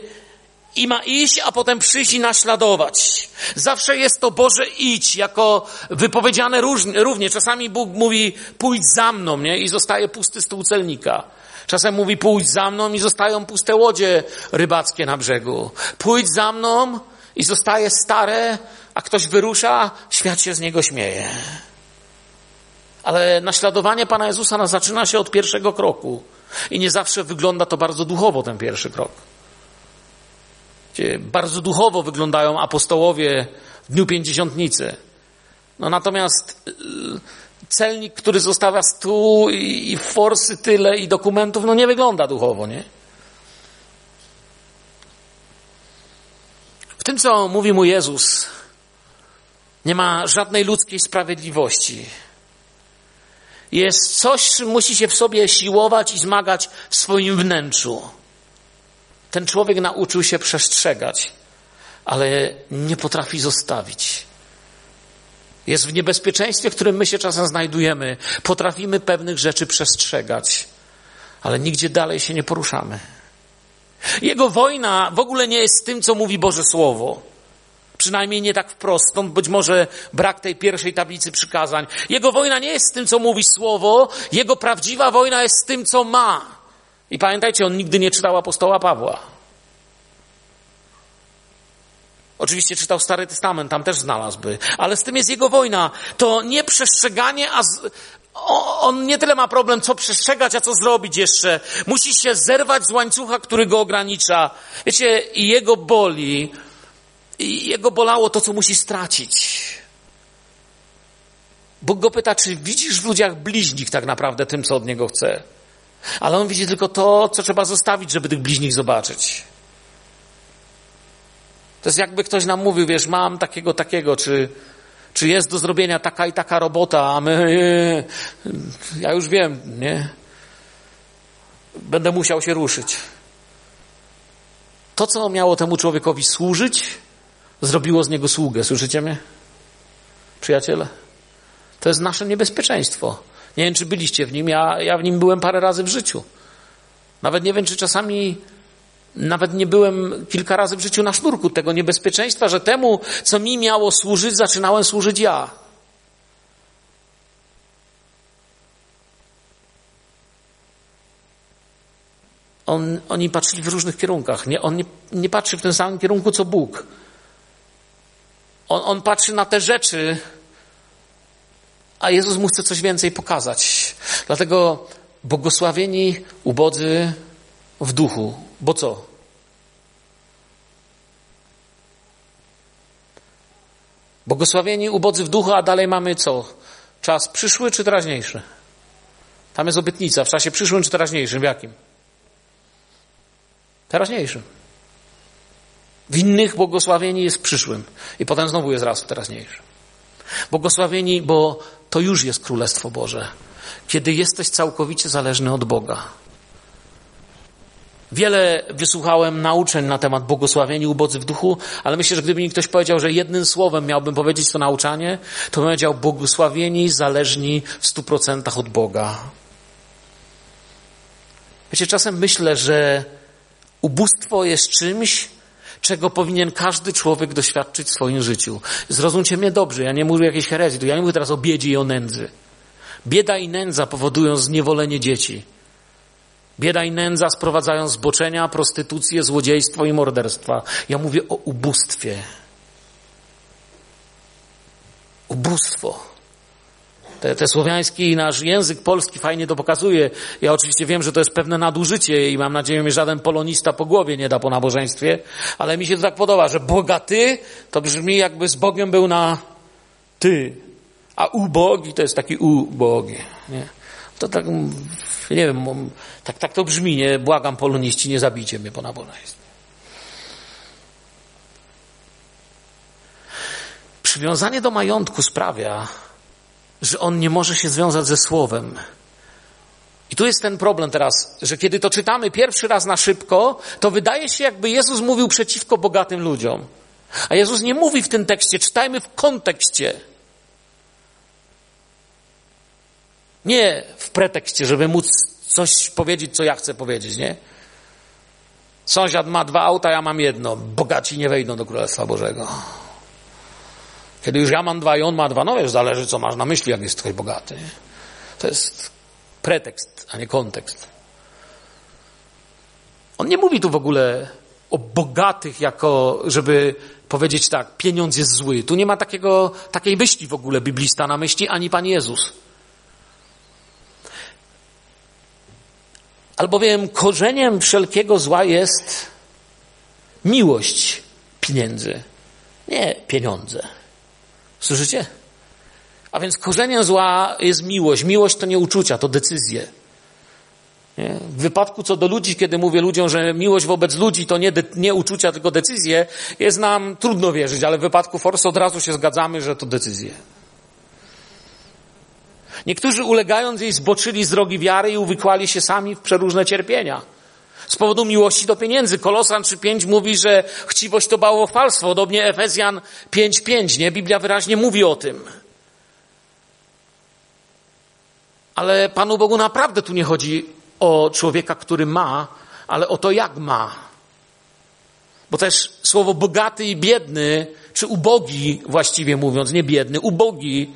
i ma iść, a potem przyjść i naśladować. Zawsze jest to Boże idź, jako wypowiedziane równie. Czasami Bóg mówi pójdź za mną, nie? I zostaje pusty stół celnika. Czasem mówi pójdź za mną i zostają puste łodzie rybackie na brzegu. Pójdź za mną i zostaje stare, a ktoś wyrusza, świat się z niego śmieje. Ale naśladowanie Pana Jezusa zaczyna się od pierwszego kroku. I nie zawsze wygląda to bardzo duchowo, ten pierwszy krok. Bardzo duchowo wyglądają apostołowie w Dniu Pięćdziesiątnicy. No natomiast y, celnik, który zostawia stół i, i forsy tyle i dokumentów, no nie wygląda duchowo, nie? W tym, co mówi mu Jezus, nie ma żadnej ludzkiej sprawiedliwości. Jest coś, czym musi się w sobie siłować i zmagać w swoim wnętrzu. Ten człowiek nauczył się przestrzegać, ale nie potrafi zostawić. Jest w niebezpieczeństwie, w którym my się czasem znajdujemy. Potrafimy pewnych rzeczy przestrzegać, ale nigdzie dalej się nie poruszamy. Jego wojna w ogóle nie jest tym, co mówi Boże Słowo. Przynajmniej nie tak wprost, stąd być może brak tej pierwszej tablicy przykazań. Jego wojna nie jest z tym, co mówi Słowo, jego prawdziwa wojna jest z tym, co ma. I pamiętajcie, on nigdy nie czytał apostoła Pawła. Oczywiście czytał Stary Testament, tam też znalazłby, ale z tym jest jego wojna. To nie przestrzeganie, a z... on nie tyle ma problem, co przestrzegać, a co zrobić jeszcze. Musi się zerwać z łańcucha, który go ogranicza. Wiecie, jego boli, jego bolało to, co musi stracić. Bóg go pyta, czy widzisz w ludziach bliźnich tak naprawdę tym, co od niego chce. Ale on widzi tylko to, co trzeba zostawić, żeby tych bliźnich zobaczyć. To jest jakby ktoś nam mówił, wiesz, mam takiego, takiego, czy, czy jest do zrobienia taka i taka robota, a my, ja już wiem, nie? Będę musiał się ruszyć. To, co miało temu człowiekowi służyć, zrobiło z niego sługę. Słyszycie mnie? Przyjaciele? To jest nasze niebezpieczeństwo. Nie wiem, czy byliście w nim, ja, ja w nim byłem parę razy w życiu. Nawet nie wiem, czy czasami nawet nie byłem kilka razy w życiu na sznurku tego niebezpieczeństwa, że temu, co mi miało służyć, zaczynałem służyć ja. On, oni patrzyli w różnych kierunkach. Nie, on nie, nie patrzy w tym samym kierunku, co Bóg. On, on patrzy na te rzeczy, a Jezus mu chce coś więcej pokazać. Dlatego błogosławieni ubodzy w duchu. Bo co? Błogosławieni ubodzy w duchu, a dalej mamy co? Czas przyszły czy teraźniejszy? Tam jest obietnica. W czasie przyszłym czy teraźniejszym? W jakim? Teraźniejszym. W innych błogosławieni jest przyszłym. I potem znowu jest raz w teraźniejszym. Błogosławieni, bo to już jest Królestwo Boże. Kiedy jesteś całkowicie zależny od Boga. Wiele wysłuchałem nauczeń na temat błogosławieni ubodzy w duchu, ale myślę, że gdyby mi ktoś powiedział, że jednym słowem miałbym powiedzieć to nauczanie, to bym powiedział błogosławieni, zależni w stu procentach od Boga. Wiecie, czasem myślę, że ubóstwo jest czymś, czego powinien każdy człowiek doświadczyć w swoim życiu. Zrozumcie mnie dobrze, ja nie mówię jakiejś herezji, ja nie mówię teraz o biedzie i o nędzy. Bieda i nędza powodują zniewolenie dzieci. Bieda i nędza sprowadzają zboczenia, prostytucję, złodziejstwo i morderstwa. Ja mówię o ubóstwie. Ubóstwo. Te, te słowiański nasz język polski fajnie to pokazuje. Ja oczywiście wiem, że to jest pewne nadużycie i mam nadzieję, że żaden polonista po głowie nie da po nabożeństwie, ale mi się to tak podoba, że bogaty to brzmi jakby z Bogiem był na ty, a ubogi to jest taki ubogi. Nie? To tak, nie wiem, tak, tak to brzmi, nie? Błagam poloniści, nie zabijcie mnie po nabożeństwie. Przywiązanie do majątku sprawia, że on nie może się związać ze słowem. I tu jest ten problem teraz, że kiedy to czytamy pierwszy raz na szybko, to wydaje się, jakby Jezus mówił przeciwko bogatym ludziom. A Jezus nie mówi w tym tekście, czytajmy w kontekście. Nie w pretekście, żeby móc coś powiedzieć, co ja chcę powiedzieć, nie? Sąsiad ma dwa auta, ja mam jedno. Bogaci nie wejdą do Królestwa Bożego. Kiedy już ja mam dwa i on ma dwa, no wiesz, zależy co masz na myśli, jak jest ktoś bogaty. To jest pretekst, a nie kontekst. On nie mówi tu w ogóle o bogatych jako, żeby powiedzieć tak, pieniądz jest zły. Tu nie ma takiego, takiej myśli w ogóle biblista na myśli, ani Pan Jezus. Albowiem korzeniem wszelkiego zła jest miłość pieniędzy, nie pieniądze. Słyszycie? A więc korzeniem zła jest miłość. Miłość to nie uczucia, to decyzje. Nie? W wypadku co do ludzi, kiedy mówię ludziom, że miłość wobec ludzi to nie, de, nie uczucia, tylko decyzje, jest nam trudno wierzyć, ale w wypadku Force od razu się zgadzamy, że to decyzje. Niektórzy ulegając jej zboczyli z drogi wiary i uwikłali się sami w przeróżne cierpienia. Z powodu miłości do pieniędzy. Kolosan 3.5 mówi, że chciwość to bałwochwalstwo. Podobnie Efezjan 5.5, nie? Biblia wyraźnie mówi o tym. Ale Panu Bogu naprawdę tu nie chodzi o człowieka, który ma, ale o to, jak ma. Bo też słowo bogaty i biedny, czy ubogi właściwie mówiąc, nie biedny, ubogi,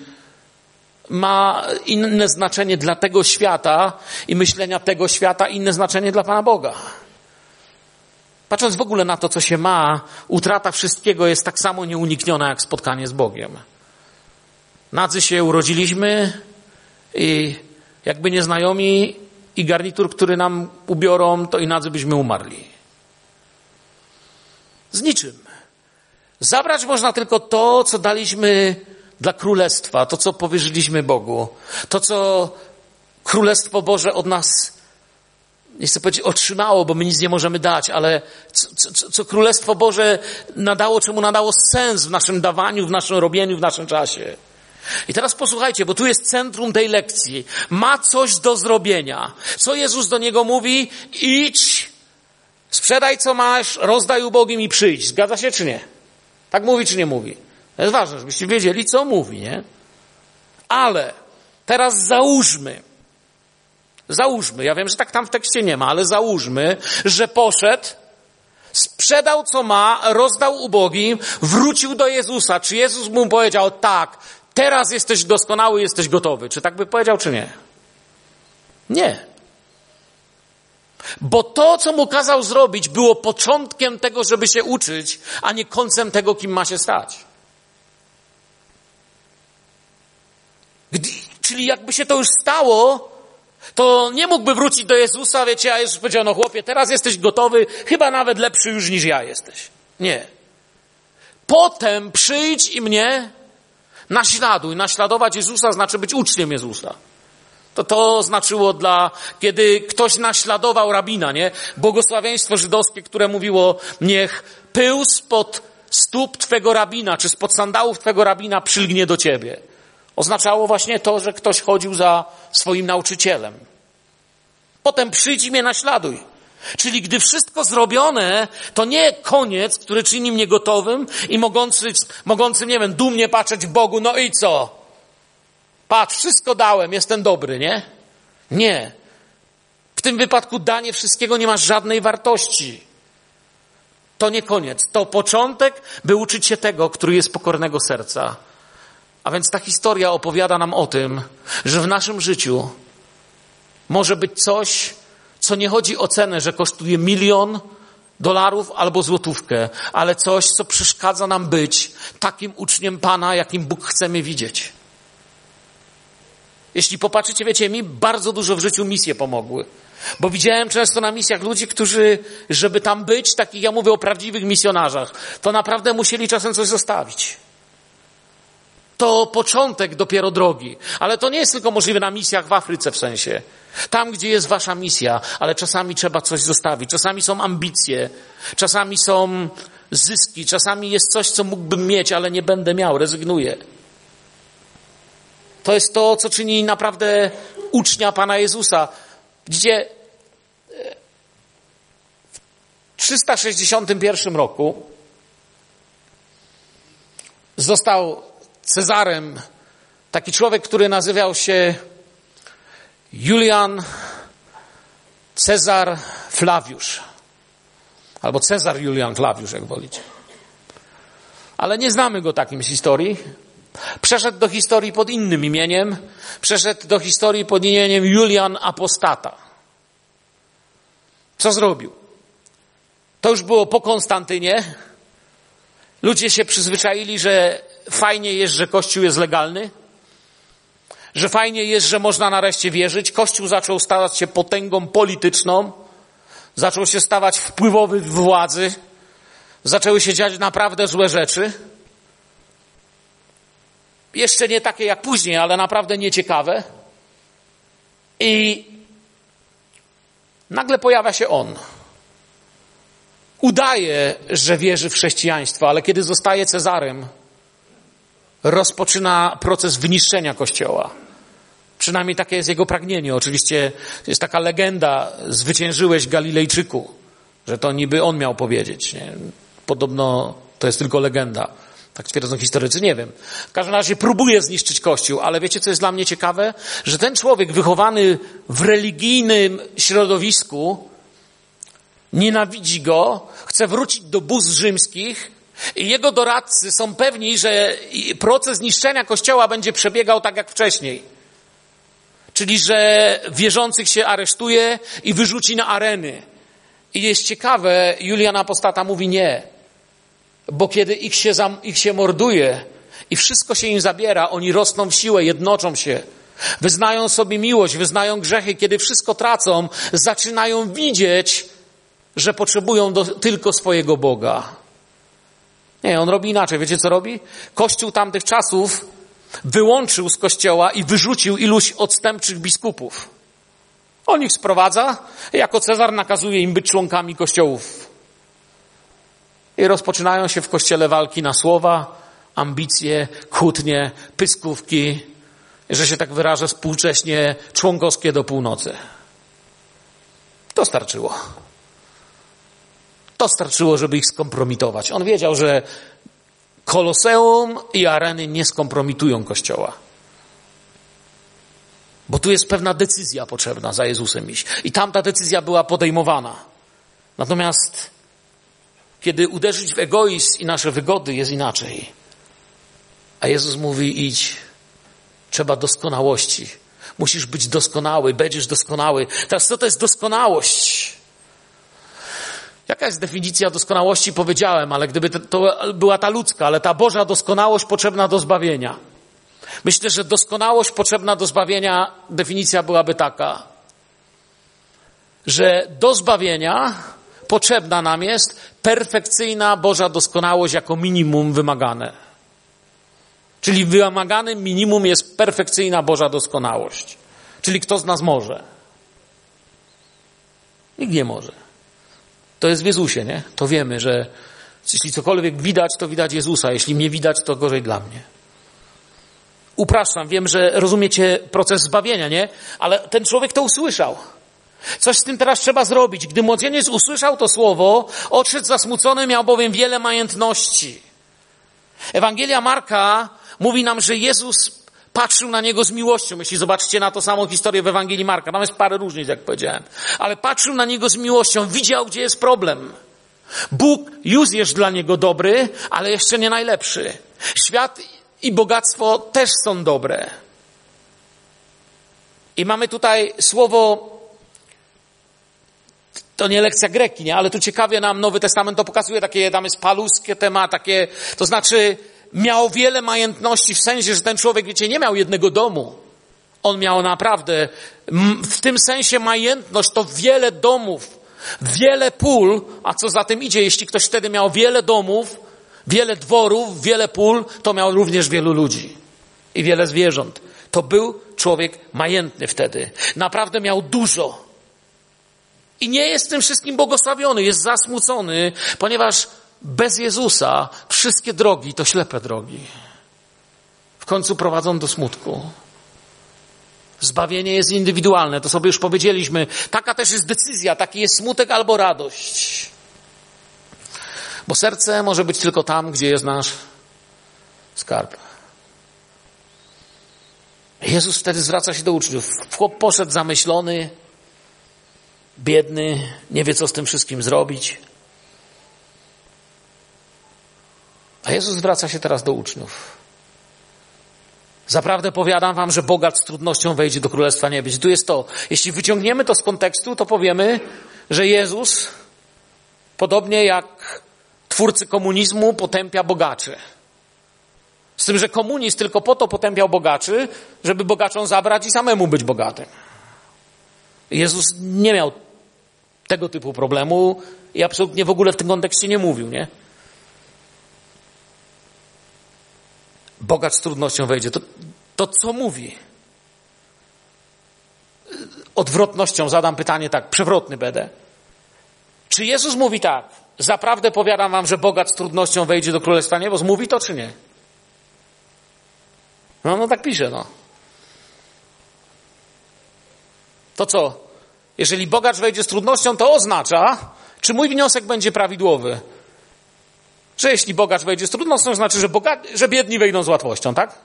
ma inne znaczenie dla tego świata i myślenia tego świata, inne znaczenie dla Pana Boga. Patrząc w ogóle na to, co się ma, utrata wszystkiego jest tak samo nieunikniona jak spotkanie z Bogiem. Nadzy się urodziliśmy i jakby nieznajomi i garnitur, który nam ubiorą, to i nadzy byśmy umarli. Z niczym. Zabrać można tylko to, co daliśmy dla królestwa, to co powierzyliśmy Bogu, to co Królestwo Boże od nas, nie chcę powiedzieć otrzymało, bo my nic nie możemy dać, ale co, co, co Królestwo Boże nadało, czemu nadało sens w naszym dawaniu, w naszym robieniu, w naszym czasie. I teraz posłuchajcie, bo tu jest centrum tej lekcji. Ma coś do zrobienia. Co Jezus do niego mówi? Idź, sprzedaj co masz, rozdaj ubogim i przyjdź. Zgadza się czy nie? Tak mówi czy nie mówi? To jest ważne, żebyście wiedzieli, co mówi, nie? Ale teraz załóżmy, załóżmy, ja wiem, że tak tam w tekście nie ma, ale załóżmy, że poszedł, sprzedał co ma, rozdał ubogim, wrócił do Jezusa. Czy Jezus mu powiedział, tak, teraz jesteś doskonały, jesteś gotowy. Czy tak by powiedział, czy nie? Nie. Bo to, co mu kazał zrobić, było początkiem tego, żeby się uczyć, a nie końcem tego, kim ma się stać. Gdy, czyli jakby się to już stało, to nie mógłby wrócić do Jezusa, wiecie, a Jezus powiedział, no chłopie, teraz jesteś gotowy, chyba nawet lepszy już niż ja jesteś. Nie. Potem przyjdź i mnie naśladuj. Naśladować Jezusa znaczy być uczniem Jezusa. To to znaczyło dla, kiedy ktoś naśladował rabina, nie? Błogosławieństwo żydowskie, które mówiło, niech pył spod stóp twego rabina, czy spod sandałów twego rabina przylgnie do ciebie. Oznaczało właśnie to, że ktoś chodził za swoim nauczycielem. Potem przyjdź i mnie naśladuj. Czyli gdy wszystko zrobione, to nie koniec, który czyni mnie gotowym i mogący, mogącym, nie wiem, dumnie patrzeć Bogu, no i co? Patrz, wszystko dałem, jestem dobry, nie? Nie. W tym wypadku danie wszystkiego nie ma żadnej wartości. To nie koniec. To początek, by uczyć się tego, który jest pokornego serca. A więc ta historia opowiada nam o tym, że w naszym życiu może być coś, co nie chodzi o cenę, że kosztuje milion dolarów albo złotówkę, ale coś, co przeszkadza nam być takim uczniem Pana, jakim Bóg chcemy widzieć. Jeśli popatrzycie, wiecie, mi bardzo dużo w życiu misje pomogły. Bo widziałem często na misjach ludzi, którzy, żeby tam być, takich ja mówię o prawdziwych misjonarzach, to naprawdę musieli czasem coś zostawić. To początek dopiero drogi. Ale to nie jest tylko możliwe na misjach w Afryce w sensie. Tam, gdzie jest wasza misja, ale czasami trzeba coś zostawić. Czasami są ambicje, czasami są zyski, czasami jest coś, co mógłbym mieć, ale nie będę miał, rezygnuję. To jest to, co czyni naprawdę ucznia Pana Jezusa. Gdzie w 361 roku został Cezarem taki człowiek, który nazywał się Julian Cezar Flawiusz. Albo Cezar Julian Flawiusz, jak wolicie. Ale nie znamy go takim z historii. Przeszedł do historii pod innym imieniem. Przeszedł do historii pod imieniem Julian Apostata. Co zrobił? To już było po Konstantynie. Ludzie się przyzwyczaili, że fajnie jest, że Kościół jest legalny, że fajnie jest, że można nareszcie wierzyć. Kościół zaczął stawać się potęgą polityczną, zaczął się stawać wpływowy w władzy, zaczęły się dziać naprawdę złe rzeczy. Jeszcze nie takie jak później, ale naprawdę nieciekawe. I nagle pojawia się on. Udaje, że wierzy w chrześcijaństwo, ale kiedy zostaje Cezarem, rozpoczyna proces wyniszczenia Kościoła. Przynajmniej takie jest jego pragnienie. Oczywiście jest taka legenda, zwyciężyłeś Galilejczyku, że to niby on miał powiedzieć. Nie? Podobno to jest tylko legenda. Tak twierdzą historycy, nie wiem. W każdym razie próbuje zniszczyć Kościół, ale wiecie, co jest dla mnie ciekawe? Że ten człowiek wychowany w religijnym środowisku nienawidzi go, chce wrócić do buz rzymskich i jego doradcy są pewni, że proces niszczenia Kościoła będzie przebiegał tak jak wcześniej. Czyli, że wierzących się aresztuje i wyrzuci na areny. I jest ciekawe, Julian Apostata mówi nie. Bo kiedy ich się, ich się morduje i wszystko się im zabiera, oni rosną w siłę, jednoczą się. Wyznają sobie miłość, wyznają grzechy. Kiedy wszystko tracą, zaczynają widzieć, że potrzebują do, tylko swojego Boga. Nie, on robi inaczej. Wiecie co robi? Kościół tamtych czasów wyłączył z kościoła i wyrzucił iluś odstępczych biskupów. On ich sprowadza, jako Cezar nakazuje im być członkami kościołów. I rozpoczynają się w kościele walki na słowa, ambicje, kłótnie, pyskówki, że się tak wyrażę współcześnie, członkowskie do północy. To starczyło. To starczyło, żeby ich skompromitować. On wiedział, że koloseum i areny nie skompromitują Kościoła. Bo tu jest pewna decyzja potrzebna za Jezusem iść. I tamta decyzja była podejmowana. Natomiast kiedy uderzyć w egoizm i nasze wygody jest inaczej. A Jezus mówi idź. Trzeba doskonałości. Musisz być doskonały, będziesz doskonały. Teraz co to jest doskonałość? Jaka jest definicja doskonałości? Powiedziałem, ale gdyby to była ta ludzka, ale ta Boża doskonałość potrzebna do zbawienia. Myślę, że doskonałość potrzebna do zbawienia, definicja byłaby taka, że do zbawienia potrzebna nam jest perfekcyjna Boża doskonałość jako minimum wymagane. Czyli wymaganym minimum jest perfekcyjna Boża doskonałość. Czyli kto z nas może? Nikt nie może. To jest w Jezusie, nie? To wiemy, że jeśli cokolwiek widać, to widać Jezusa. Jeśli mnie widać, to gorzej dla mnie. Upraszczam, wiem, że rozumiecie proces zbawienia, nie? Ale ten człowiek to usłyszał. Coś z tym teraz trzeba zrobić. Gdy młodzieniec usłyszał to słowo, odszedł zasmucony, miał bowiem wiele majątności. Ewangelia Marka mówi nam, że Jezus patrzył na niego z miłością. Jeśli zobaczycie na to samą historię w Ewangelii Marka, tam jest parę różnic, jak powiedziałem. Ale patrzył na niego z miłością, widział, gdzie jest problem. Bóg już jest dla niego dobry, ale jeszcze nie najlepszy. Świat i bogactwo też są dobre. I mamy tutaj słowo, to nie lekcja greki, nie? ale tu ciekawie nam Nowy Testament to pokazuje, takie tam jest paluskie temat, takie, to znaczy miał wiele majątności w sensie, że ten człowiek, wiecie, nie miał jednego domu. On miał naprawdę, w tym sensie majątność to wiele domów, wiele pól, a co za tym idzie, jeśli ktoś wtedy miał wiele domów, wiele dworów, wiele pól, to miał również wielu ludzi i wiele zwierząt. To był człowiek majętny wtedy. Naprawdę miał dużo. I nie jest tym wszystkim błogosławiony, jest zasmucony, ponieważ bez Jezusa wszystkie drogi to ślepe drogi. W końcu prowadzą do smutku. Zbawienie jest indywidualne, to sobie już powiedzieliśmy. Taka też jest decyzja, taki jest smutek albo radość. Bo serce może być tylko tam, gdzie jest nasz skarb. Jezus wtedy zwraca się do uczniów. Chłop poszedł zamyślony, biedny, nie wie co z tym wszystkim zrobić. A Jezus zwraca się teraz do uczniów. Zaprawdę powiadam wam, że bogacz z trudnością wejdzie do Królestwa Niebios. Tu jest to. Jeśli wyciągniemy to z kontekstu, to powiemy, że Jezus, podobnie jak twórcy komunizmu, potępia bogaczy. Z tym, że komunizm tylko po to potępiał bogaczy, żeby bogaczom zabrać i samemu być bogatym. Jezus nie miał tego typu problemu i absolutnie w ogóle w tym kontekście nie mówił, nie? Bogacz z trudnością wejdzie. To, to co mówi? Odwrotnością zadam pytanie tak, przewrotny będę. Czy Jezus mówi tak, zaprawdę powiadam wam, że bogacz z trudnością wejdzie do Królestwa Niebos? Mówi to czy nie? No, no tak pisze, no. To co? Jeżeli bogacz wejdzie z trudnością, to oznacza, czy mój wniosek będzie prawidłowy? Że jeśli bogacz wejdzie z trudnością, to znaczy, że, boga... że biedni wejdą z łatwością, tak?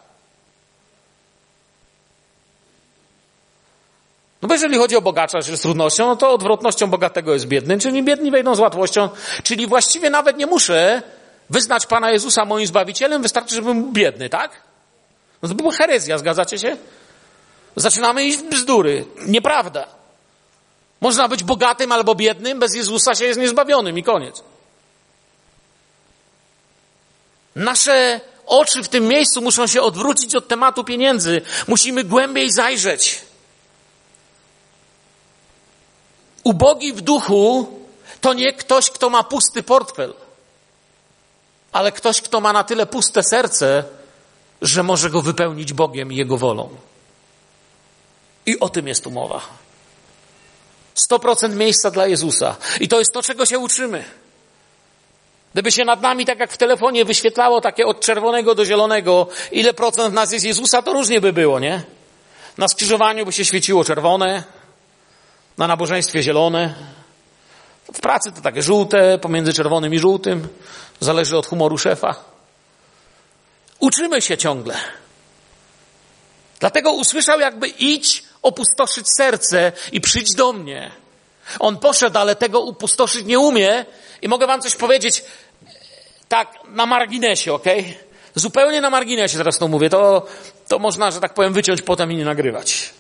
No bo jeżeli chodzi o bogacza z trudnością, no to odwrotnością bogatego jest biedny, czyli biedni wejdą z łatwością, czyli właściwie nawet nie muszę wyznać Pana Jezusa moim Zbawicielem, wystarczy, żebym był biedny, tak? No to była herezja, zgadzacie się? Zaczynamy iść w bzdury. Nieprawda. Można być bogatym albo biednym, bez Jezusa się jest niezbawionym i koniec. Nasze oczy w tym miejscu muszą się odwrócić od tematu pieniędzy. Musimy głębiej zajrzeć. Ubogi w duchu to nie ktoś, kto ma pusty portfel, ale ktoś, kto ma na tyle puste serce, że może go wypełnić Bogiem i Jego wolą. I o tym jest umowa. 100% miejsca dla Jezusa. I to jest to, czego się uczymy. Gdyby się nad nami, tak jak w telefonie, wyświetlało takie od czerwonego do zielonego, ile procent nas jest Jezusa, to różnie by było, nie? Na skrzyżowaniu by się świeciło czerwone, na nabożeństwie zielone, w pracy to takie żółte, pomiędzy czerwonym i żółtym, zależy od humoru szefa. Uczymy się ciągle. Dlatego usłyszał jakby idź opustoszyć serce i przyjdź do mnie. On poszedł, ale tego upustoszyć nie umie i mogę wam coś powiedzieć tak na marginesie, ok? Zupełnie na marginesie teraz to mówię. To, to można, że tak powiem, wyciąć potem i nie nagrywać.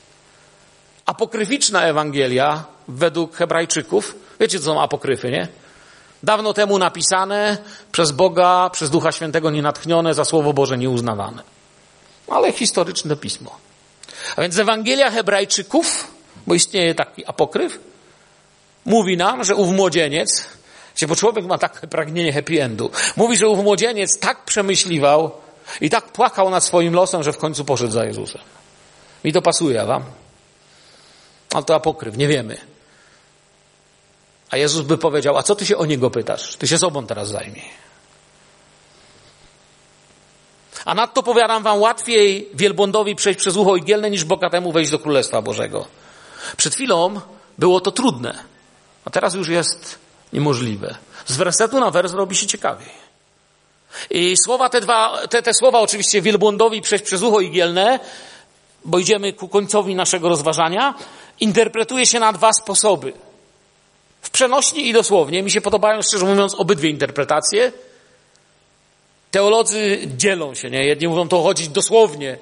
Apokryficzna Ewangelia według Hebrajczyków, wiecie co są apokryfy, nie? Dawno temu napisane, przez Boga, przez Ducha Świętego nienatchnione, za Słowo Boże nieuznawane. Ale historyczne pismo. A więc Ewangelia Hebrajczyków, bo istnieje taki apokryf, mówi nam, że ów młodzieniec, bo człowiek ma takie pragnienie happy endu, mówi, że ów młodzieniec tak przemyśliwał i tak płakał nad swoim losem, że w końcu poszedł za Jezusem. Mi to pasuje, wam? Ale to apokryf, nie wiemy. A Jezus by powiedział, a co ty się o niego pytasz? Ty się sobą teraz zajmij. A nadto powiadam wam, łatwiej wielbłądowi przejść przez ucho igielne, niż bogatemu wejść do Królestwa Bożego. Przed chwilą było to trudne, a teraz już jest niemożliwe. Z wersetu na wers robi się ciekawiej. I słowa te dwa, te, te słowa oczywiście wielbłądowi przejść przez ucho igielne, bo idziemy ku końcowi naszego rozważania, interpretuje się na dwa sposoby. W przenośni i dosłownie. Mi się podobają, szczerze mówiąc, obydwie interpretacje. Teolodzy dzielą się, nie? Jedni mówią, to chodzi dosłownie.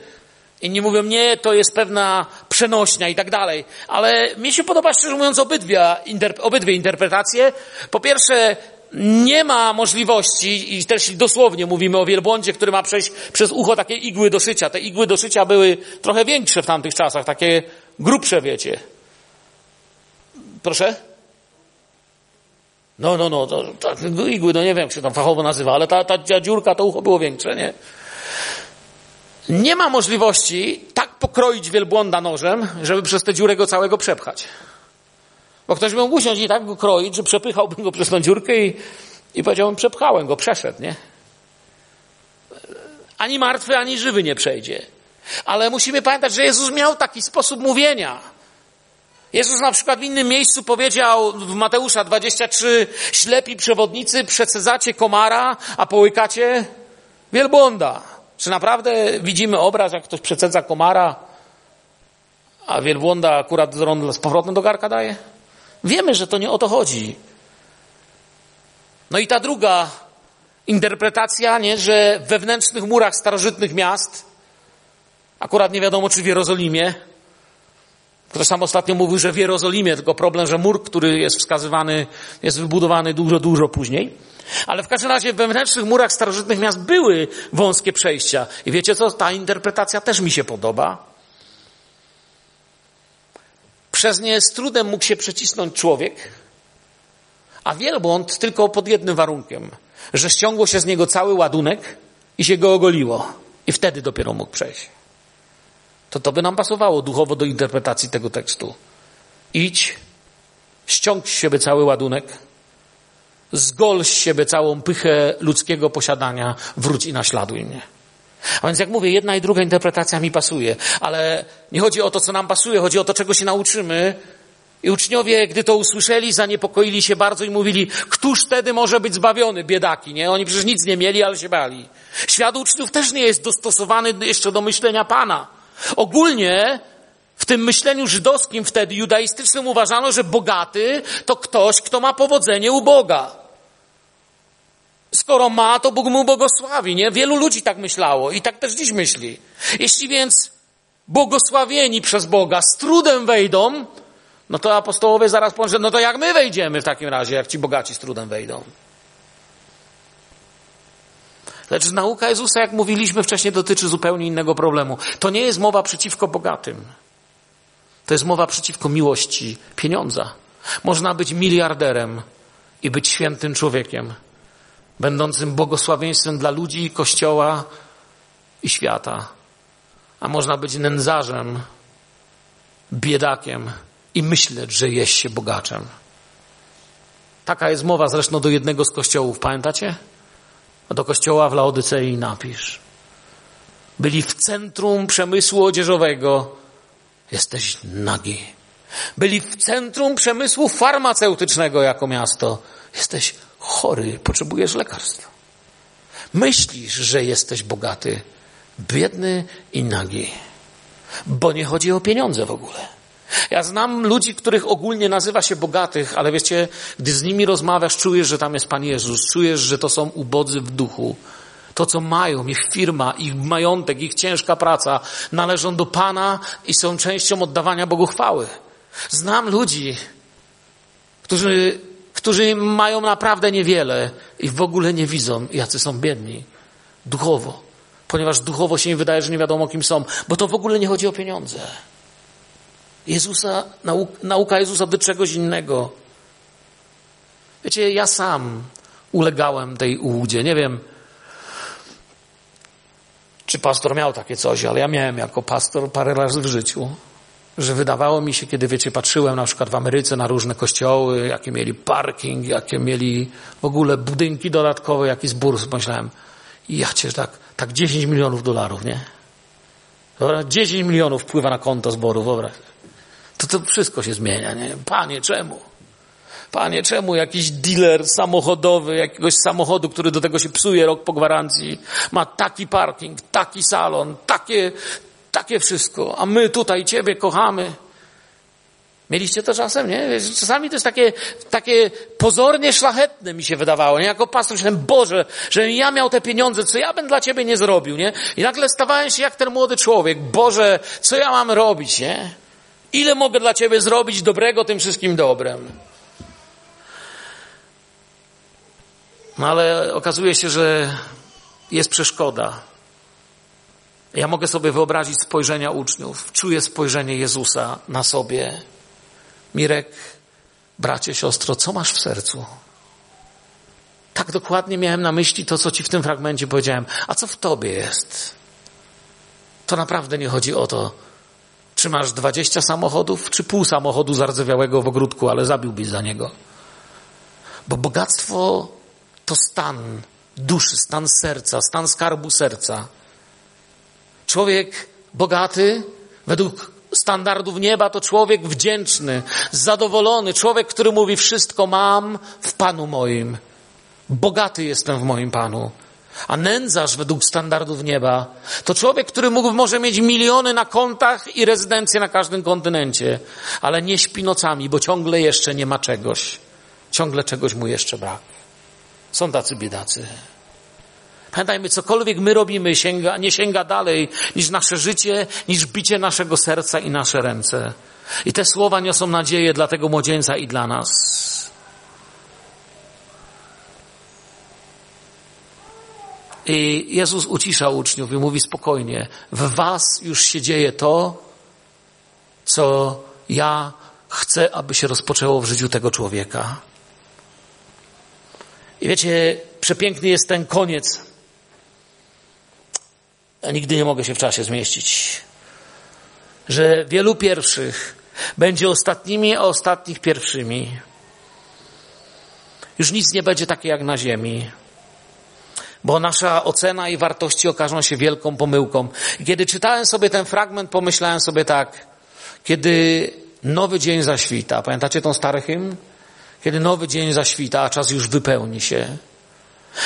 Inni mówią, nie, to jest pewna przenośnia i tak dalej. Ale mi się podoba, szczerze mówiąc, obydwie, obydwie interpretacje. Po pierwsze, nie ma możliwości, i też dosłownie mówimy o wielbłądzie, który ma przejść przez ucho takie igły do szycia. Te igły do szycia były trochę większe w tamtych czasach, takie grubsze, wiecie. Proszę? No, no, no, to, to, igły, no nie wiem, jak się tam fachowo nazywa, ale ta, ta dziurka, to ucho było większe, nie? Nie ma możliwości tak pokroić wielbłąda nożem, żeby przez tę dziurę go całego przepchać. Bo ktoś by mógł usiąść i tak go kroić, że przepychałbym go przez tą dziurkę i, i powiedziałbym, przepchałem go, przeszedł, nie? Ani martwy, ani żywy nie przejdzie. Ale musimy pamiętać, że Jezus miał taki sposób mówienia. Jezus na przykład w innym miejscu powiedział w Mateusza 23, ślepi przewodnicy przecedzacie komara, a połykacie wielbłąda. Czy naprawdę widzimy obraz, jak ktoś przecedza komara, a wielbłąda akurat z powrotem do garka daje? Wiemy, że to nie o to chodzi. No i ta druga interpretacja, nie, że w wewnętrznych murach starożytnych miast, akurat nie wiadomo czy w Jerozolimie, Ktoś sam ostatnio mówił, że w Jerozolimie, tylko problem, że mur, który jest wskazywany, jest wybudowany dużo, dużo później. Ale w każdym razie w wewnętrznych murach starożytnych miast były wąskie przejścia. I wiecie co? Ta interpretacja też mi się podoba. Przez nie z trudem mógł się przecisnąć człowiek, a wielbłąd tylko pod jednym warunkiem, że ściągło się z niego cały ładunek i się go ogoliło. I wtedy dopiero mógł przejść. To to by nam pasowało duchowo do interpretacji tego tekstu. Idź, ściąg z siebie cały ładunek, zgol z siebie całą pychę ludzkiego posiadania, wróć i naśladuj mnie. A więc jak mówię, jedna i druga interpretacja mi pasuje, ale nie chodzi o to, co nam pasuje, chodzi o to, czego się nauczymy. I uczniowie, gdy to usłyszeli, zaniepokoili się bardzo i mówili, któż wtedy może być zbawiony, biedaki, nie? Oni przecież nic nie mieli, ale się bali. Świat uczniów też nie jest dostosowany jeszcze do myślenia Pana. Ogólnie w tym myśleniu żydowskim wtedy, judaistycznym uważano, że bogaty to ktoś, kto ma powodzenie u Boga. Skoro ma, to Bóg mu błogosławi, nie? Wielu ludzi tak myślało i tak też dziś myśli. Jeśli więc błogosławieni przez Boga z trudem wejdą, no to apostołowie zaraz powiedzą, no to jak my wejdziemy w takim razie, jak ci bogaci z trudem wejdą? Lecz nauka Jezusa, jak mówiliśmy wcześniej, dotyczy zupełnie innego problemu. To nie jest mowa przeciwko bogatym. To jest mowa przeciwko miłości pieniądza. Można być miliarderem i być świętym człowiekiem będącym błogosławieństwem dla ludzi, kościoła i świata. A można być nędzarzem, biedakiem i myśleć, że jest się bogaczem. Taka jest mowa zresztą do jednego z kościołów, pamiętacie? Do kościoła w Laodycei napisz. Byli w centrum przemysłu odzieżowego. Jesteś nagi. Byli w centrum przemysłu farmaceutycznego jako miasto. Jesteś chory, potrzebujesz lekarstwa. Myślisz, że jesteś bogaty, biedny i nagi. Bo nie chodzi o pieniądze w ogóle. Ja znam ludzi, których ogólnie nazywa się bogatych, ale wiecie, gdy z nimi rozmawiasz, czujesz, że tam jest Pan Jezus, czujesz, że to są ubodzy w duchu. To, co mają, ich firma, ich majątek, ich ciężka praca, należą do Pana i są częścią oddawania Bogu chwały. Znam ludzi, którzy którzy mają naprawdę niewiele i w ogóle nie widzą, jacy są biedni duchowo, ponieważ duchowo się im wydaje, że nie wiadomo kim są, bo to w ogóle nie chodzi o pieniądze. Jezusa, nauka Jezusa do czegoś innego. Wiecie, ja sam ulegałem tej ułudzie. Nie wiem, czy pastor miał takie coś, ale ja miałem jako pastor parę razy w życiu że wydawało mi się, kiedy wiecie, patrzyłem na przykład w Ameryce na różne kościoły, jakie mieli parking, jakie mieli w ogóle budynki dodatkowe, jaki zbór, myślałem, ja cię tak, tak 10 milionów dolarów, nie? Dobra, 10 milionów wpływa na konto zboru, wyobraź. to to wszystko się zmienia, nie? Panie, czemu? Panie, czemu jakiś dealer samochodowy, jakiegoś samochodu, który do tego się psuje rok po gwarancji, ma taki parking, taki salon, takie, takie wszystko, a my tutaj Ciebie kochamy. Mieliście to czasem, nie? Czasami to jest takie, takie pozornie szlachetne mi się wydawało, nie? Jako pastor myślałem, Boże, że ja miał te pieniądze, co ja bym dla Ciebie nie zrobił, nie? I nagle stawałem się jak ten młody człowiek. Boże, co ja mam robić, nie? Ile mogę dla Ciebie zrobić dobrego tym wszystkim dobrem? No ale okazuje się, że jest przeszkoda. Ja mogę sobie wyobrazić spojrzenia uczniów. Czuję spojrzenie Jezusa na sobie. Mirek, bracie, siostro, co masz w sercu? Tak dokładnie miałem na myśli to, co ci w tym fragmencie powiedziałem. A co w tobie jest? To naprawdę nie chodzi o to, czy masz dwadzieścia samochodów, czy pół samochodu zardzewiałego w ogródku, ale zabiłbyś za niego. Bo bogactwo to stan duszy, stan serca, stan skarbu serca. Człowiek bogaty, według standardów nieba, to człowiek wdzięczny, zadowolony, człowiek, który mówi: Wszystko mam w Panu moim. Bogaty jestem w moim Panu. A nędzarz według standardów nieba to człowiek, który mógł, może mieć miliony na kontach i rezydencje na każdym kontynencie, ale nie śpi nocami, bo ciągle jeszcze nie ma czegoś. Ciągle czegoś mu jeszcze brak. Są tacy biedacy. Pamiętajmy, cokolwiek my robimy, sięga, nie sięga dalej niż nasze życie, niż bicie naszego serca i nasze ręce. I te słowa niosą nadzieję dla tego młodzieńca i dla nas. I Jezus ucisza uczniów i mówi spokojnie, w was już się dzieje to, co ja chcę, aby się rozpoczęło w życiu tego człowieka. I wiecie, przepiękny jest ten koniec. Ja nigdy nie mogę się w czasie zmieścić. Że wielu pierwszych będzie ostatnimi, a ostatnich pierwszymi. Już nic nie będzie takie jak na ziemi. Bo nasza ocena i wartości okażą się wielką pomyłką. Kiedy czytałem sobie ten fragment, pomyślałem sobie tak, kiedy nowy dzień zaświta. Pamiętacie tą stary hymn? Kiedy nowy dzień zaświta, a czas już wypełni się.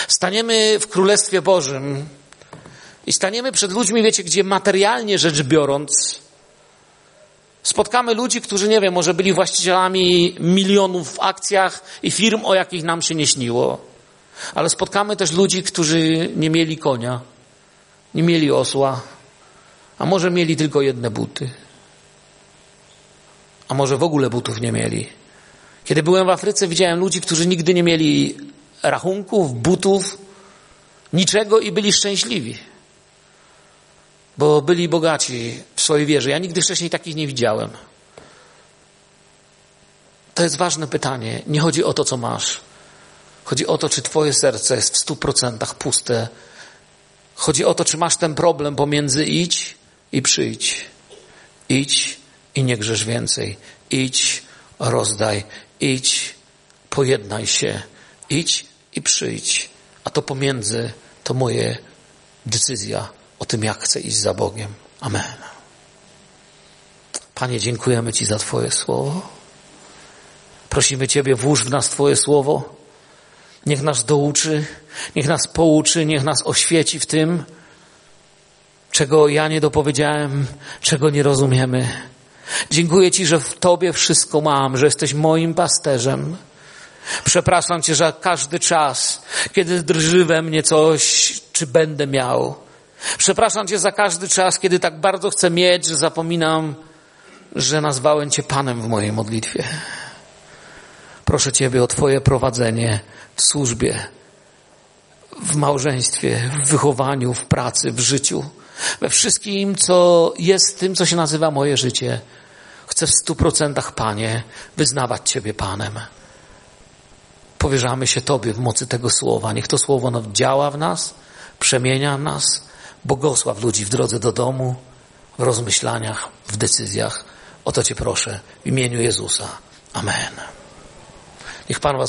Staniemy w Królestwie Bożym i staniemy przed ludźmi, wiecie, gdzie materialnie rzecz biorąc, spotkamy ludzi, którzy, nie wiem, może byli właścicielami milionów w akcjach i firm, o jakich nam się nie śniło. Ale spotkamy też ludzi, którzy nie mieli konia, nie mieli osła, a może mieli tylko jedne buty. A może w ogóle butów nie mieli. Kiedy byłem w Afryce, widziałem ludzi, którzy nigdy nie mieli rachunków, butów, niczego i byli szczęśliwi. Bo byli bogaci w swojej wierze. Ja nigdy wcześniej takich nie widziałem. To jest ważne pytanie. Nie chodzi o to, co masz. Chodzi o to, czy Twoje serce jest w stu procentach puste. Chodzi o to, czy masz ten problem pomiędzy idź i przyjdź. Idź i nie grzesz więcej. Idź, rozdaj idź, pojednaj się, idź i przyjdź. A to pomiędzy to moje decyzja o tym, jak chcę iść za Bogiem. Amen. Panie, dziękujemy Ci za Twoje słowo. Prosimy Ciebie, włóż w nas Twoje słowo. Niech nas douczy, niech nas pouczy, niech nas oświeci w tym, czego ja nie dopowiedziałem, czego nie rozumiemy. Dziękuję Ci, że w Tobie wszystko mam, że jesteś moim pasterzem. Przepraszam Cię za każdy czas, kiedy drży we mnie coś, czy będę miał. Przepraszam Cię za każdy czas, kiedy tak bardzo chcę mieć, że zapominam, że nazwałem Cię Panem w mojej modlitwie. Proszę Ciebie o Twoje prowadzenie w służbie, w małżeństwie, w wychowaniu, w pracy, w życiu, we wszystkim, co jest tym, co się nazywa moje życie. Chcę w stu procentach, Panie, wyznawać Ciebie Panem. Powierzamy się Tobie w mocy tego słowa. Niech to słowo działa w nas, przemienia nas, błogosław ludzi w drodze do domu, w rozmyślaniach, w decyzjach. O to Cię proszę w imieniu Jezusa. Amen. Niech Pan Was